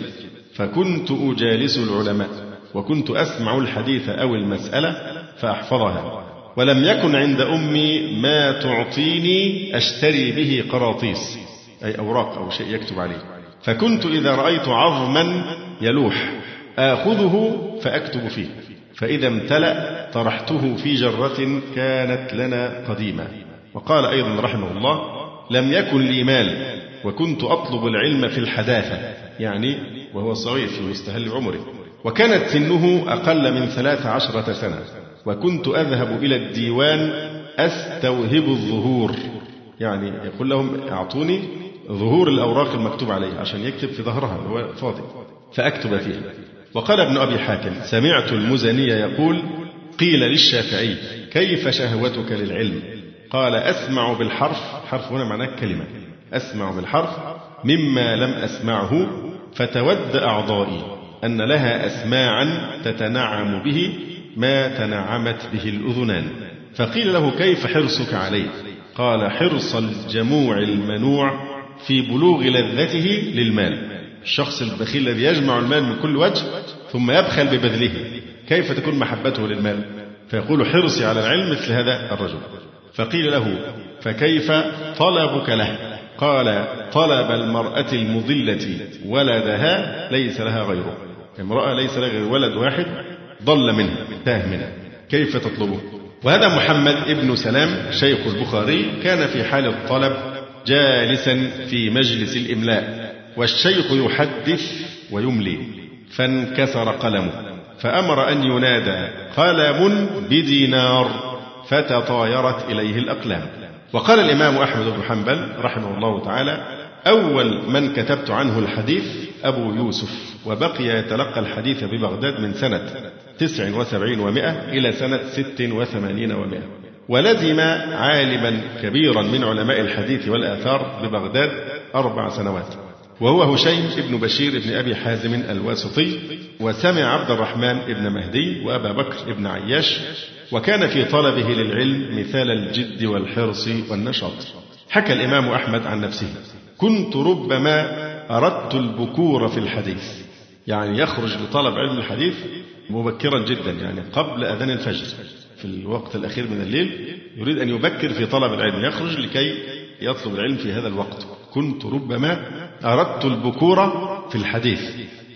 فكنت أجالس العلماء وكنت أسمع الحديث أو المسألة فأحفظها ولم يكن عند أمي ما تعطيني أشتري به قراطيس أي أوراق أو شيء يكتب عليه. فكنت إذا رأيت عظما يلوح آخذه فأكتب فيه فإذا امتلأ طرحته في جرة كانت لنا قديمة. وقال أيضا رحمه الله لم يكن لي مال وكنت أطلب العلم في الحداثة يعني وهو صغير في مستهل عمره وكانت سنه أقل من ثلاث عشرة سنة وكنت أذهب إلى الديوان أستوهب الظهور. يعني يقول لهم أعطوني ظهور الأوراق المكتوب عليه عشان يكتب في ظهرها هو فاضي. فأكتب فيها. وقال ابن أبي حاتم سمعت المزني يقول قيل للشافعي كيف شهوتك للعلم؟ قال أسمع بالحرف حرف هنا معناه كلمة. أسمع بالحرف مما لم أسمعه فتود أعضائي أن لها أسماعا تتنعم به ما تنعمت به الأذنان. فقيل له كيف حرصك عليه؟ قال حرص الجموع المنوع في بلوغ لذته للمال. الشخص البخيل الذي يجمع المال من كل وجه ثم يبخل ببذله كيف تكون محبته للمال؟ فيقول حرصي على العلم مثل هذا الرجل. فقيل له فكيف طلبك له؟ قال طلب المرأة المضلة ولدها ليس لها غيره. امرأة ليس لها غير ولد واحد ضل منها تاه منها. كيف تطلبه؟ وهذا محمد ابن سلام شيخ البخاري كان في حال الطلب جالسا في مجلس الإملاء والشيخ يحدث ويملي فانكسر قلمه فأمر أن ينادى قلم بدينار. فتطايرت إليه الأقلام. وقال الإمام أحمد بن حنبل رحمه الله تعالى أول من كتبت عنه الحديث أبو يوسف وبقي يتلقى الحديث ببغداد من سنة تسع وسبعين ومائة إلى سنة ست وثمانين ومائة. ولزم عالما كبيرا من علماء الحديث والآثار ببغداد أربع سنوات. وهو هشيم بن بشير بن أبي حازم الواسطي وسمع عبد الرحمن بن مهدي وأبا بكر بن عياش وكان في طلبه للعلم مثال الجد والحرص والنشاط. حكى الإمام أحمد عن نفسه كنت ربما أردت البكور في الحديث. يعني يخرج لطلب علم الحديث مبكرا جدا يعني قبل أذان الفجر. في الوقت الأخير من الليل يريد أن يبكر في طلب العلم يخرج لكي يطلب العلم في هذا الوقت. كنت ربما أردت البكور في الحديث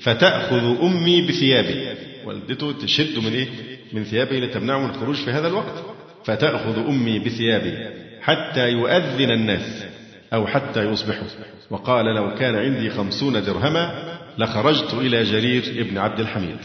فتأخذ أمي بثيابي. والدته تشد من إيه؟ من ثيابه لتمنعه من الخروج في هذا الوقت. فتأخذ أمي بثيابي حتى يؤذن الناس أو حتى يصبحوا. وقال لو كان عندي خمسون درهما لخرجت إلى جرير ابن عبد الحميد.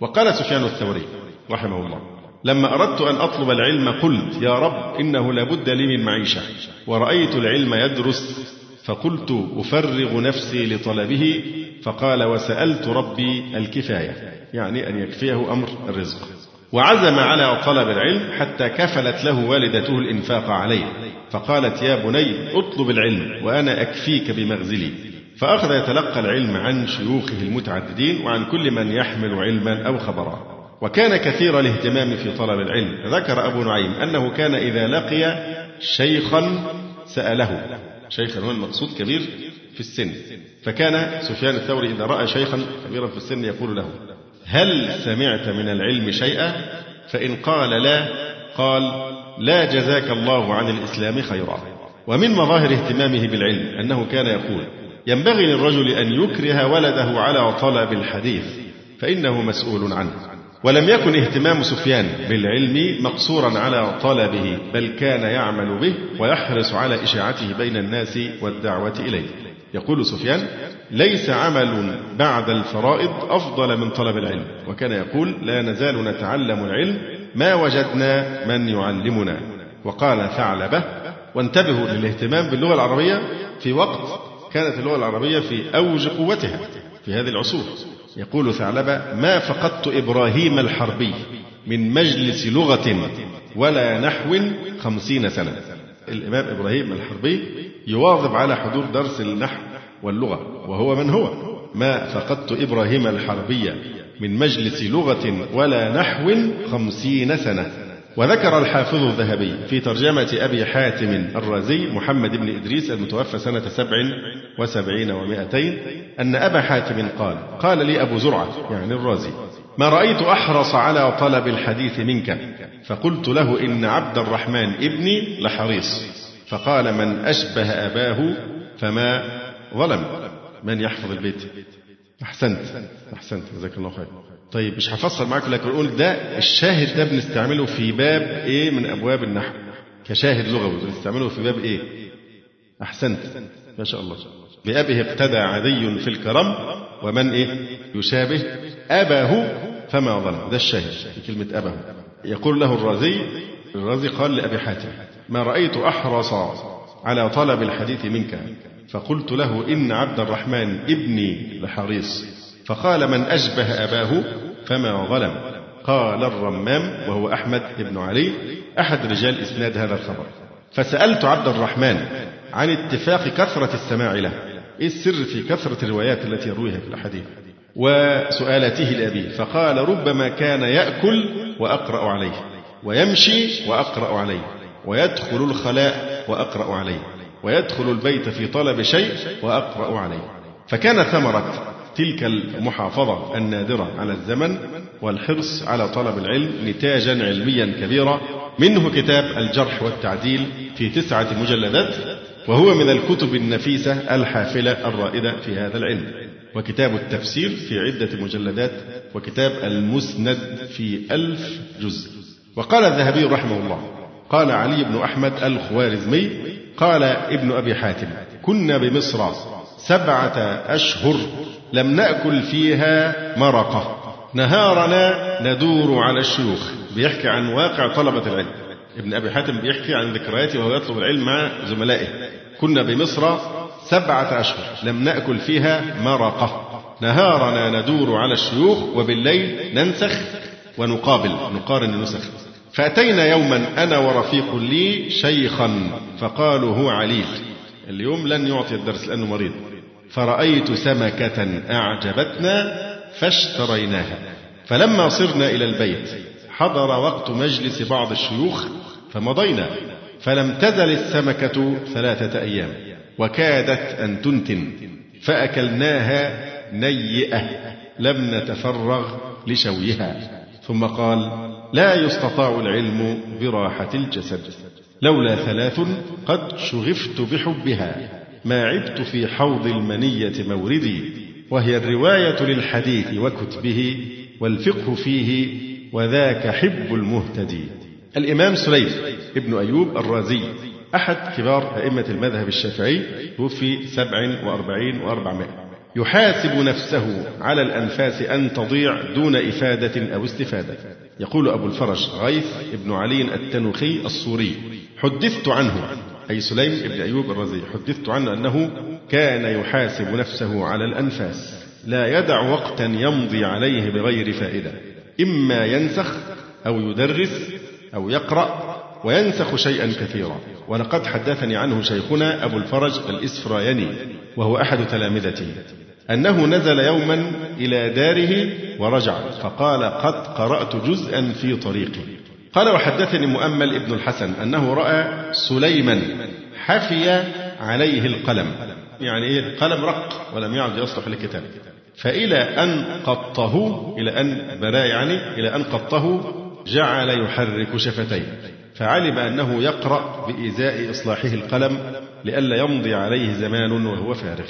وقال سفيان الثوري رحمه الله لما أردت أن أطلب العلم قلت يا رب إنه لابد لي من معيشة. ورأيت العلم يدرس فقلت أفرغ نفسي لطلبه فقال وسألت ربي الكفاية يعني أن يكفيه أمر الرزق. وعزم على طلب العلم حتى كفلت له والدته الإنفاق عليه فقالت يا بني اطلب العلم وأنا أكفيك بمغزلي. فأخذ يتلقى العلم عن شيوخه المتعددين وعن كل من يحمل علما أو خبرا. وكان كثير الاهتمام في طلب العلم. ذكر أبو نعيم أنه كان إذا لقي شيخا سأله. شيخا هو المقصود كبير في السن. فكان سفيان الثوري إذا رأى شيخا كبيرا في السن يقول له هل سمعت من العلم شيئا؟ فإن قال لا قال لا جزاك الله عن الإسلام خيرا. ومن مظاهر اهتمامه بالعلم أنه كان يقول ينبغي للرجل أن يكره ولده على طلب الحديث فإنه مسؤول عنه. ولم يكن اهتمام سفيان بالعلم مقصورا على طلبه بل كان يعمل به ويحرص على إشاعته بين الناس والدعوة إليه. يقول سفيان ليس عمل بعد الفرائض أفضل من طلب العلم. وكان يقول لا نزال نتعلم العلم ما وجدنا من يعلمنا. وقال ثعلبة وانتبهوا للاهتمام باللغة العربية في وقت كانت اللغة العربية في أوج قوتها في هذه العصور. يقول ثعلبة ما فقدت إبراهيم الحربي من مجلس لغة ولا نحو خمسين سنة. الإمام إبراهيم الحربي يواظب على حضور درس النحو واللغة وهو من هو؟ ما فقدت إبراهيم الحربي من مجلس لغة ولا نحو خمسين سنة. وذكر الحافظ الذهبي في ترجمة أبي حاتم الرازي محمد بن إدريس المتوفى سنة سبع وسبعين ومائتين أن أبا حاتم قال قال لي أبو زرعة يعني الرازي ما رأيت أحرص على طلب الحديث منك؟ فقلت له إن عبد الرحمن ابني لحريص. فقال من أشبه أباه فما ظلم من يحفظ البيت. أحسنت أحسنت جزاك الله خير. طيب مش هفصل معاكم لكن أقول ده الشاهد ده بنستعمله في باب إيه؟ من أبواب النحو. كشاهد لغوي بنستعمله في باب إيه؟ أحسنت. ما شاء الله. بأبه اقتدى عدي في الكرم ومن إيه؟ يشابه أباه فما ظلم. ده الشاهد في كلمة أباه يقول له الرازي الرازي قال لأبي حاتم ما رأيت أحرص على طلب الحديث منك فقلت له إن عبد الرحمن ابني لحريص فقال من أشبه أباه فما ظلم. قال الرمام وهو أحمد بن علي أحد رجال إسناد هذا الخبر. فسألت عبد الرحمن عن اتفاق كثرة السماع له إيه السر في كثرة الروايات التي يرويها في الأحاديث؟ وسؤالته لأبيه فقال ربما كان يأكل وأقرأ عليه ويمشي وأقرأ عليه ويدخل الخلاء وأقرأ عليه ويدخل البيت في طلب شيء وأقرأ عليه. فكان ثمرة تلك المحافظة النادرة على الزمن والحرص على طلب العلم نتاجا علميا كبيرا. منه كتاب الجرح والتعديل في تسعة مجلدات وهو من الكتب النفيسة الحافلة الرائدة في هذا العلم. وكتاب التفسير في عدة مجلدات وكتاب المسند في ألف جزء. وقال الذهبي رحمه الله قال علي بن أحمد الخوارزمي قال ابن أبي حاتم كنا بمصر سبعة أشهر لم نأكل فيها مرقة. نهارنا ندور على الشيوخ. بيحكي عن واقع طلبة العلم. ابن أبي حاتم بيحكي عن ذكرياته وهو يطلب العلم مع زملائه. كنا بمصر سبعة أشهر. لم نأكل فيها مرقة. نهارنا ندور على الشيوخ وبالليل ننسخ ونقابل. نقارن النسخ فأتينا يوما أنا ورفيق لي شيخا. فقالوا هو عليل. اليوم لن يعطي الدرس لأنه مريض. فرأيت سمكة أعجبتنا فاشتريناها. فلما صرنا إلى البيت حضر وقت مجلس بعض الشيوخ فمضينا فلم تزل السمكة ثلاثة أيام وكادت أن تنتن فأكلناها نيئة لم نتفرغ لشويها. ثم قال لا يستطاع العلم براحة الجسد لولا ثلاث قد شغفت بحبها. ما عبت في حوض المنية موردي وهي الرواية للحديث وكتبه والفقه فيه وذاك حب المهتدي. الإمام سليم ابن أيوب الرازي أحد كبار أئمة المذهب الشافعي توفي سبع وأربعين وأربعمائة. يحاسب نفسه على الأنفاس أن تضيع دون إفادة أو استفادة. يقول أبو الفرج غيث ابن علي التنوخي الصوري حدثت عنه أي سليم ابن أيوب الرزي حدثت عنه أنه كان يحاسب نفسه على الأنفاس. لا يدع وقتا يمضي عليه بغير فائدة. إما ينسخ أو يدرس أو يقرأ وينسخ شيئا كثيرا. ولقد حدثني عنه شيخنا أبو الفرج الإسفرايني وهو أحد تلامذته أنه نزل يوما إلى داره ورجع فقال قد قرأت جزءا في طريقي. قال وحدثني مؤمل ابن الحسن أنه رأى سليما حفي عليه القلم. يعني إيه؟ القلم رق ولم يعد يصلح للكتاب. فإلى أن قطه إلى أن بدا يعني إلى أن قطه جعل يحرك شفتيه. فعلم أنه يقرأ بإزاء إصلاحه القلم لئلا يمضي عليه زمان وهو فارغ.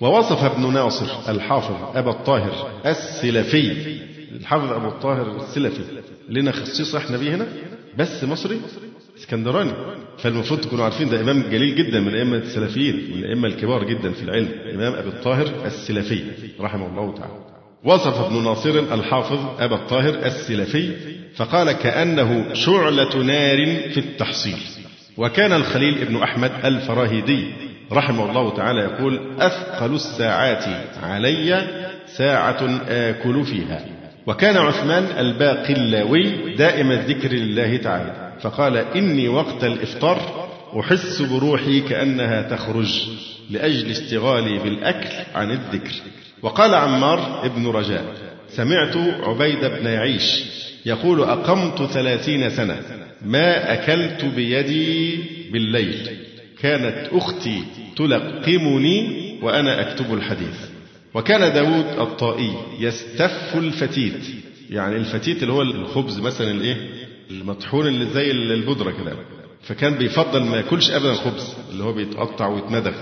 ووصف ابن ناصر الحافظ أبا الطاهر السلفي الحافظ أبو الطاهر السلفي لنا خصيصة إحنا بيه هنا بس مصري إسكندراني. فالمفروض تكونوا عارفين ده إمام جليل جدا من أئمة السلفيين من الأئمة الكبار جدا في العلم الإمام أبي الطاهر السلفي رحمه الله تعالى. وصف ابن ناصر الحافظ أبا الطاهر السلفي فقال كأنه شعلة نار في التحصيل وكان الخليل ابن أحمد الفراهيدي رحمه الله تعالى يقول أثقل الساعات علي ساعة آكل فيها وكان عثمان الباقلاوي دائم الذكر لله تعالى فقال إني وقت الإفطار أحس بروحي كأنها تخرج لأجل اشتغالي بالأكل عن الذكر. وقال عمار ابن رجاء سمعت عبيد بن يعيش يقول أقمت ثلاثين سنة ما أكلت بيدي بالليل كانت أختي تلقمني وأنا أكتب الحديث. وكان داود الطائي يستف الفتيت يعني الفتيت اللي هو الخبز مثلا الإيه؟ المطحون اللي زي البودرة كده. فكان بيفضل ما يأكلش ابدا خبز اللي هو بيتقطع ويتمدغ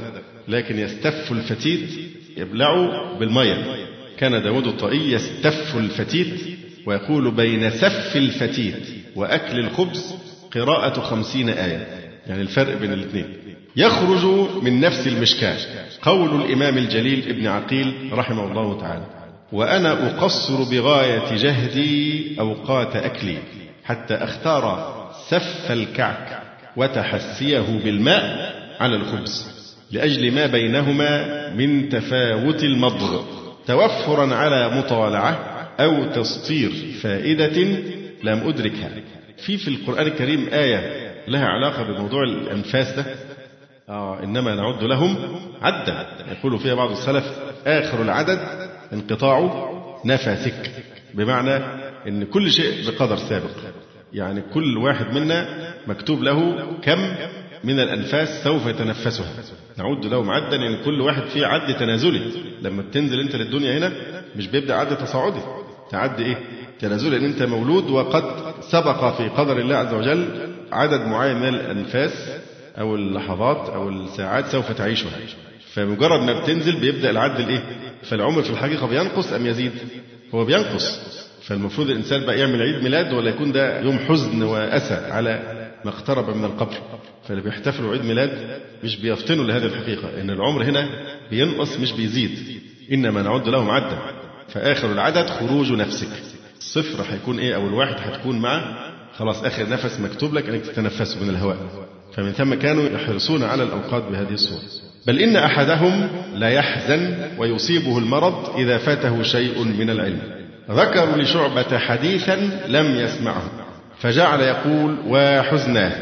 لكن يستف الفتيت يبلعه بالمية. كان داود الطائي يستف الفتيت ويقول بين سف الفتيت وأكل الخبز قراءة خمسين آية. يعني الفرق بين الاثنين يخرج من نفس المشكاة قول الإمام الجليل ابن عقيل رحمه الله تعالى وأنا أقصر بغاية جهدي أوقات أكلي حتى أختار سف الكعك وتحسيه بالماء على الخبز لأجل ما بينهما من تفاوت المضغ توفرا على مطالعة أو تسطير فائدة لم أدركها. في في القرآن الكريم آية لها علاقة بموضوع الأنفاس ده آه إنما نعد لهم عدا. يقول فيها بعض السلف آخر العدد انقطاع نفسك بمعنى أن كل شيء بقدر سابق. يعني كل واحد منا مكتوب له كم من الأنفاس سوف يتنفسها. نعد له عدا يعني كل واحد فيه عد تنازلي لما بتنزل أنت للدنيا هنا مش بيبدأ عد تصاعدي. تعد إيه؟ تنازل إن أنت مولود وقد سبق في قدر الله عز وجل عدد معين من الأنفاس أو اللحظات أو الساعات سوف تعيشها. فمجرد ما بتنزل بيبدأ العد الايه فالعمر في الحقيقة بينقص أم يزيد؟ هو بينقص. فالمفروض الإنسان بقى يعمل عيد ميلاد ولا يكون ده يوم حزن وأسى على ما اقترب من القبر. فاللي بيحتفلوا عيد ميلاد مش بيفطنوا لهذه الحقيقة إن العمر هنا بينقص مش بيزيد. إنما نعد لهم عدا. فآخر العدد خروج نفسك. الصفر هيكون إيه؟ أو الواحد هتكون مع خلاص آخر نفس مكتوب لك أنك تتنفسه من الهواء. فمن ثم كانوا يحرصون على الأوقات بهذه الصورة. بل إن أحدهم لا يحزن ويصيبه المرض إذا فاته شيء من العلم. ذكروا لشعبة حديثا لم يسمعه. فجعل يقول وحزناه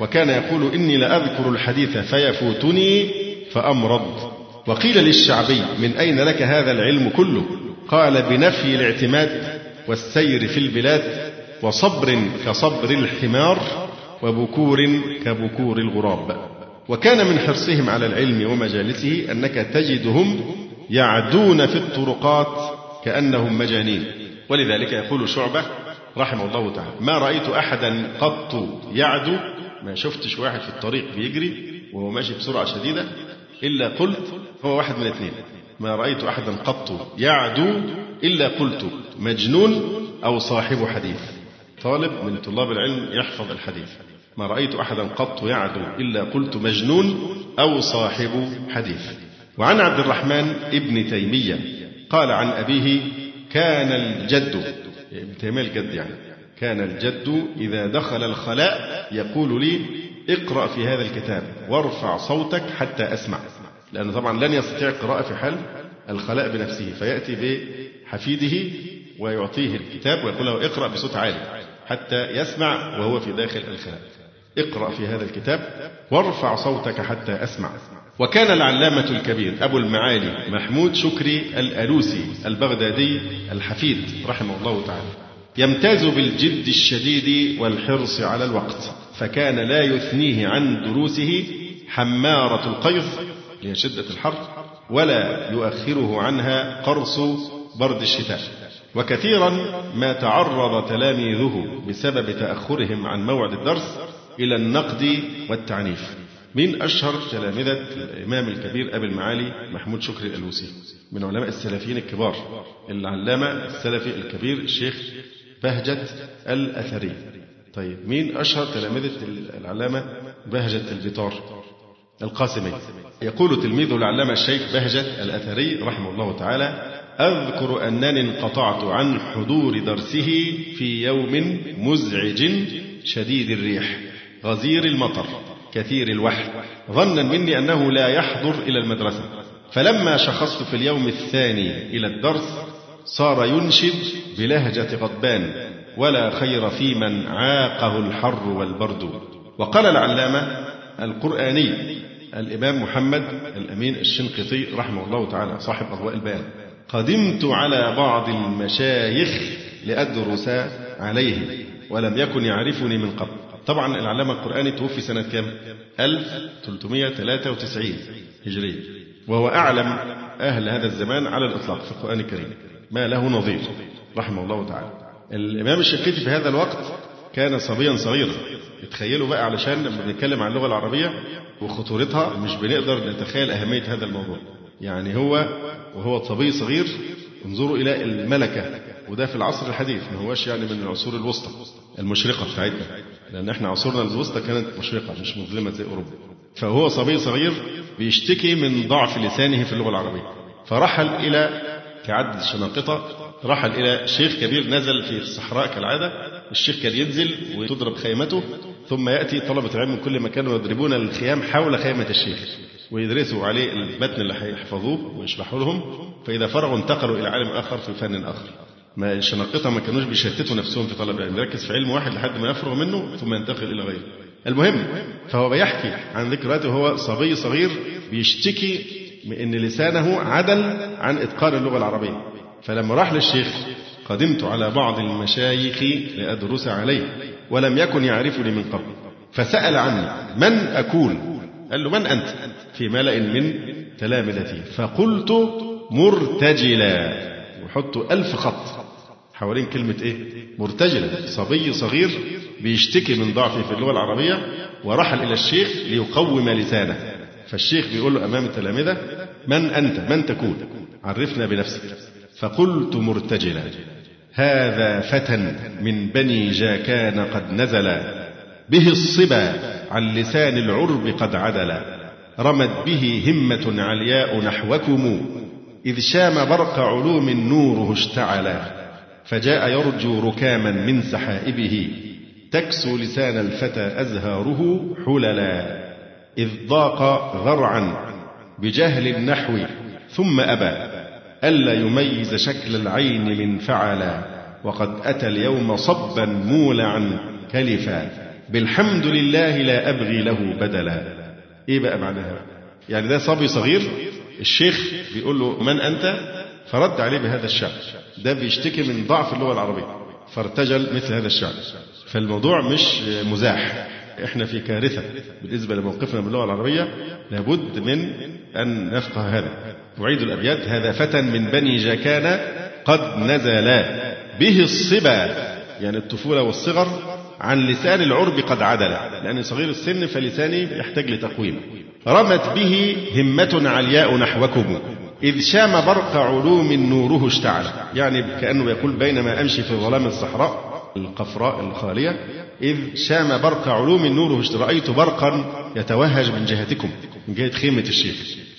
وكان يقول إني لأذكر الحديث فيفوتني فأمرض وقيل للشعبي من أين لك هذا العلم كله؟ قال بنفي الاعتماد والسير في البلاد وصبر كصبر الحمار وبكور كبكور الغراب. وكان من حرصهم على العلم ومجالسه أنك تجدهم يعدون في الطرقات كأنهم مجانين. ولذلك يقول شعبة رحمه الله تعالى ما رأيت أحدا قط يعدو ما شفتش واحد في الطريق بيجري وهو ماشي بسرعة شديدة إلا قلت هو واحد من الاثنين ما رأيت أحدا قط يعدو إلا قلت مجنون أو صاحب حديث. طالب من طلاب العلم يحفظ الحديث. ما رأيت أحدا قط يعدو إلا قلت مجنون أو صاحب حديث. وعن عبد الرحمن ابن تيمية قال عن أبيه كان الجد ابن تيمية الجد يعني كان الجد إذا دخل الخلاء يقول لي اقرأ في هذا الكتاب وارفع صوتك حتى أسمع. لأنه طبعا لن يستطيع القراءة في حال الخلاء بنفسه فيأتي بحفيده ويعطيه الكتاب ويقول له اقرأ بصوت عالي حتى يسمع وهو في داخل الخلاء. اقرأ في هذا الكتاب وارفع صوتك حتى أسمع. وكان العلامة الكبير أبو المعالي محمود شكري الألوسي البغدادي الحفيد رحمه الله تعالى. يمتاز بالجد الشديد والحرص على الوقت فكان لا يثنيه عن دروسه حمارة القيظ هي شدة الحر ولا يؤخره عنها قرص برد الشتاء. وكثيرا ما تعرض تلاميذه بسبب تأخرهم عن موعد الدرس إلى النقد والتعنيف. من أشهر تلامذة الإمام الكبير أبي المعالي محمود شكري الألوسي من علماء السلفيين الكبار العلامة السلفي الكبير الشيخ بهجة الأثري. طيب مين أشهر تلامذة العلامة بهجة البطار القاسمي. يقول تلميذه العلامة الشيخ بهجة الأثري رحمه الله تعالى أذكر أنني انقطعت عن حضور درسه في يوم مزعج شديد الريح. غزير المطر كثير الوحي. ظنا مني أنه لا يحضر إلى المدرسة. فلما شخصت في اليوم الثاني إلى الدرس صار ينشد بلهجة غضبان ولا خير في من عاقه الحر والبرد. وقال العلامة القرآني الإمام محمد الأمين الشنقيطي رحمه الله تعالى صاحب أضواء البيان قدمت على بعض المشايخ لأدرس عليه ولم يكن يعرفني من قبل. طبعا العلامة القرآني توفي سنة كام؟ 1393 هجرية. وهو أعلم أهل هذا الزمان على الإطلاق في القرآن الكريم. ما له نظير رحمه الله تعالى. الإمام الشنقيطي في هذا الوقت كان صبيا صغيرا. تخيلوا بقى علشان لما بنتكلم عن اللغة العربية وخطورتها مش بنقدر نتخيل أهمية هذا الموضوع. يعني هو وهو صبي صغير انظروا إلى الملكة. وده في العصر الحديث ما هوش يعني من العصور الوسطى المشرقة بتاعتنا. لأن إحنا عصورنا الوسطى كانت مشرقة مش مظلمة زي أوروبا. فهو صبي صغير بيشتكي من ضعف لسانه في اللغة العربية. فرحل إلى كعدد الشناقطة رحل إلى شيخ كبير نزل في الصحراء كالعادة. الشيخ كان ينزل وتضرب خيمته ثم يأتي طلبة العلم من كل مكان ويضربون الخيام حول خيمة الشيخ ويدرسوا عليه المتن اللي هيحفظوه ويشرحوا لهم. فإذا فرغوا انتقلوا إلى عالم آخر في فن آخر ما الشناقطة ما كانوش بيشتتوا نفسهم في طلب العلم. يركز في علم واحد لحد ما يفرغ منه ثم ينتقل إلى غيره. المهم فهو بيحكي عن ذكرياته وهو صبي صغير بيشتكي من إن لسانه عدل عن إتقان اللغة العربية. فلما راح للشيخ قدمت على بعض المشايخ لأدرس عليه ولم يكن يعرفني من قبل. فسأل عني من اكون قال له من أنت؟ في ملأ من تلامذتي. فقلت مرتجلا. وحطوا ألف خط. حوالين كلمة إيه؟ مرتجلا صبي صغير بيشتكي من ضعفه في اللغة العربية ورحل إلى الشيخ ليقوم لسانه. فالشيخ بيقول له أمام التلامذة من أنت؟ من تكون؟ عرفنا بنفسك. فقلت مرتجلا هذا فتى من بني جاكان قد نزل به الصبا عن لسان العرب قد عدل رمت به همة علياء نحوكم إذ شام برق علوم نوره اشتعلا. فجاء يرجو ركاما من سحائبه تكسو لسان الفتى أزهاره حللا إذ ضاق ذرعا بجهل النحو ثم أبى ألا يميز شكل العين من فعلا وقد أتى اليوم صبا مولعا كلفا بالحمد لله لا أبغي له بدلا. إيه بقى معناها؟ يعني ده صبي صغير؟ الشيخ بيقول له من أنت؟ فرد عليه بهذا الشعر. ده بيشتكي من ضعف اللغة العربية. فارتجل مثل هذا الشعر. فالموضوع مش مزاح. إحنا في كارثة بالنسبة لموقفنا من اللغة العربية. لابد من أن نفقه هذا. أعيد الأبيات. هذا فتى من بني جاكان قد نزلا به الصبا. يعني الطفولة والصغر عن لسان العرب قد عدل. لأن صغير السن فلساني يحتاج لتقويم. رمت به همة علياء نحوكم. إذ شام برق علوم نوره اشتعل. يعني كأنه يقول بينما أمشي في ظلام الصحراء القفراء الخالية إذ شام برق علوم نوره اشتعل. رأيت برقا يتوهج من جهتكم من جهة خيمة الشيخ.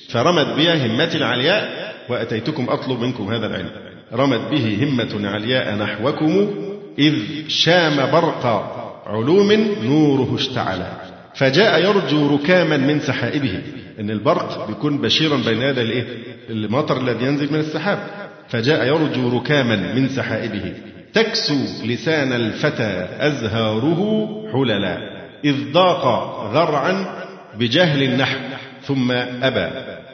فرمت بها همتي العلياء وأتيتكم أطلب منكم هذا العلم. رمت به همة علياء نحوكم إذ شام برق علوم نوره اشتعل. فجاء يرجو ركاما من سحائبه. إن البرق بيكون بشيرا بين يدي الإيه؟ المطر الذي ينزل من السحاب فجاء يرجو ركاما من سحائبه. تكسو لسان الفتى أزهاره حللا إذ ضاق ذرعا بجهل النحو ثم أبى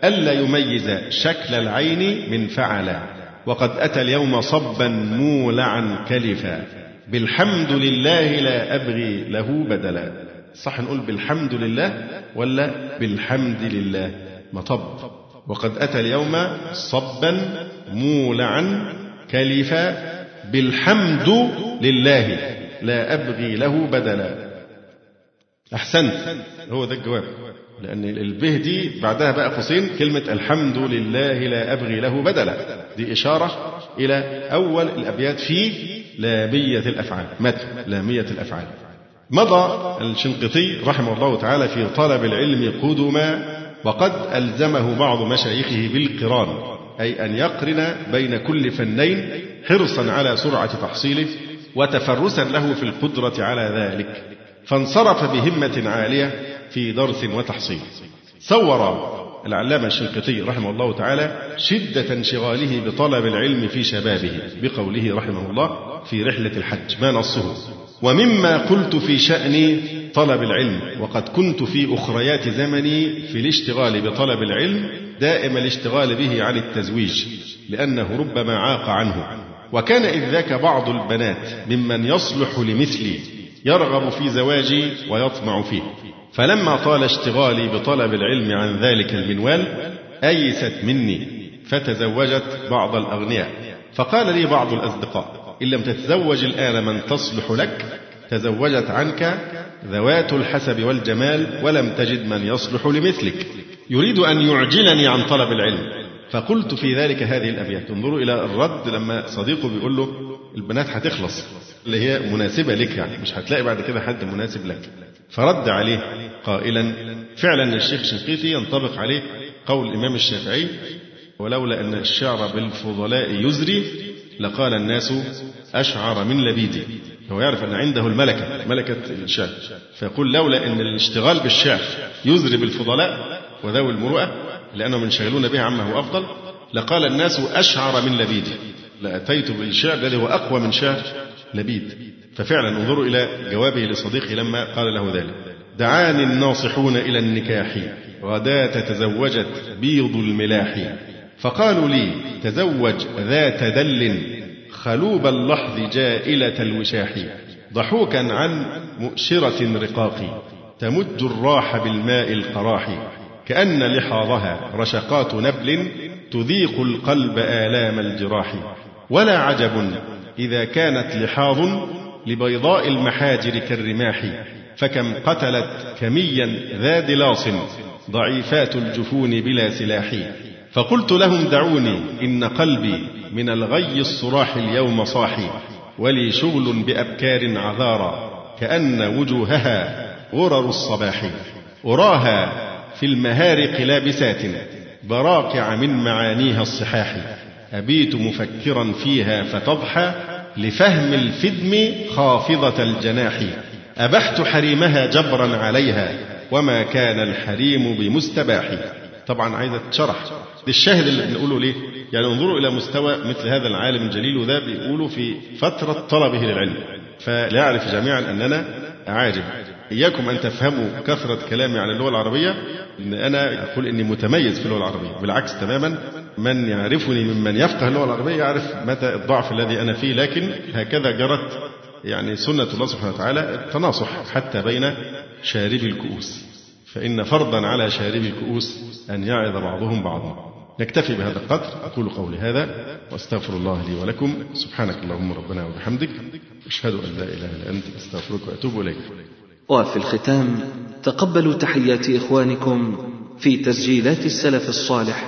ألا يميز شكل العين من فعل وقد أتى اليوم صبا مولعا كلفا بالحمد لله لا أبغي له بدلا. صح نقول بالحمد لله ولا بالحمد لله مطب. وقد أتى اليوم صبا مولعا كلفا بالحمد لله لا أبغي له بدلا. أحسنت. هو ده الجواب. لأن البه دي بعدها بقى قوسين كلمة الحمد لله لا أبغي له بدلا. دي إشارة إلى أول الأبيات في لامية الأفعال. متن لامية الأفعال. مضى الشنقيطي رحمه الله تعالى في طلب العلم قدما وقد ألزمه بعض مشايخه بالقران أي أن يقرن بين كل فنين حرصا على سرعة تحصيله وتفرسا له في القدرة على ذلك فانصرف بهمة عالية في درس وتحصيل. صور العلامة الشنقيطي رحمه الله تعالى شدة انشغاله بطلب العلم في شبابه بقوله رحمه الله في رحلة الحج ما نصه؟ ومما قلت في شأن طلب العلم وقد كنت في أخريات زمني في الاشتغال بطلب العلم دائم الاشتغال به عن التزويج لأنه ربما عاق عنه. وكان إذ ذاك بعض البنات ممن يصلح لمثلي يرغب في زواجي ويطمع فيه. فلما طال اشتغالي بطلب العلم عن ذلك المنوال أيست مني فتزوجت بعض الأغنياء. فقال لي بعض الأصدقاء إن لم تتزوج الآن من تصلح لك تزوجت عنك ذوات الحسب والجمال ولم تجد من يصلح لمثلك. يريد أن يعجلني عن طلب العلم. فقلت في ذلك هذه الأبيات. انظروا إلى الرد لما صديقه بيقول له البنات هتخلص اللي هي مناسبة لك يعني مش هتلاقي بعد كده حد مناسب لك. فرد عليه قائلا فعلا الشيخ شنقيطي ينطبق عليه قول الإمام الشافعي ولولا أن الشعر بالفضلاء يزري لقال الناس أشعر من لبيدي. هو يعرف أن عنده الملكة ملكة الشعر. فيقول لولا أن الاشتغال بالشعر يزري بالفضلاء وذوي المروءة لأنهم ينشغلون به عما هو أفضل لقال الناس أشعر من لبيدي. لأتيت بالشعر الذي هو أقوى من شعر لبيد. ففعلا انظروا إلى جوابه لصديقه لما قال له ذلك. دعاني الناصحون إلى النكاح غداة تزوجت بيض الملاح. فقالوا لي تزوج ذات دل خلوب اللحظ جائلة الوشاح. ضحوكا عن مؤشرة رقاق تمد الراح بالماء القراح. كأن لحاظها رشقات نبل تذيق القلب آلام الجراح. ولا عجب إذا كانت لحاظ لبيضاء المحاجر كالرماح فكم قتلت كميا ذا دلاص ضعيفات الجفون بلا سلاح. فقلت لهم دعوني إن قلبي من الغي الصراح اليوم صاحي ولي شغل بأبكار عذارى كأن وجوهها غرر الصباح. أراها في المهارق لابسات براقع من معانيها الصحاح. أبيت مفكرا فيها فتضحى لفهم الفدم خافضة الجناح. أبحت حريمها جبرا عليها وما كان الحريم بمستباح. طبعا عايزة تشرح الشاهد اللي بنقوله ليه. يعني انظروا إلى مستوى مثل هذا العالم الجليل وده بيقوله في فترة طلبه للعلم. فليعرف جميعا أننا أعاجب. إياكم أن تفهموا كثرة كلامي عن اللغة العربية إن أنا أقول إني متميز في اللغة العربية. بالعكس تماما من يعرفني ممن يفقه اللغة العربية يعرف متى الضعف الذي أنا فيه لكن هكذا جرت يعني سنة الله سبحانه وتعالى التناصح حتى بين شاربي الكؤوس. فإن فرضا على شاربي الكؤوس أن يعظ بعضهم بعضا. نكتفي بهذا القدر. أقول قولي هذا وأستغفر الله لي ولكم. سبحانك اللهم ربنا وبحمدك. أشهد أن لا إله إلا أنت. أستغفرك وأتوب إليك. وفي الختام تقبلوا تحيات إخوانكم في تسجيلات السلف الصالح.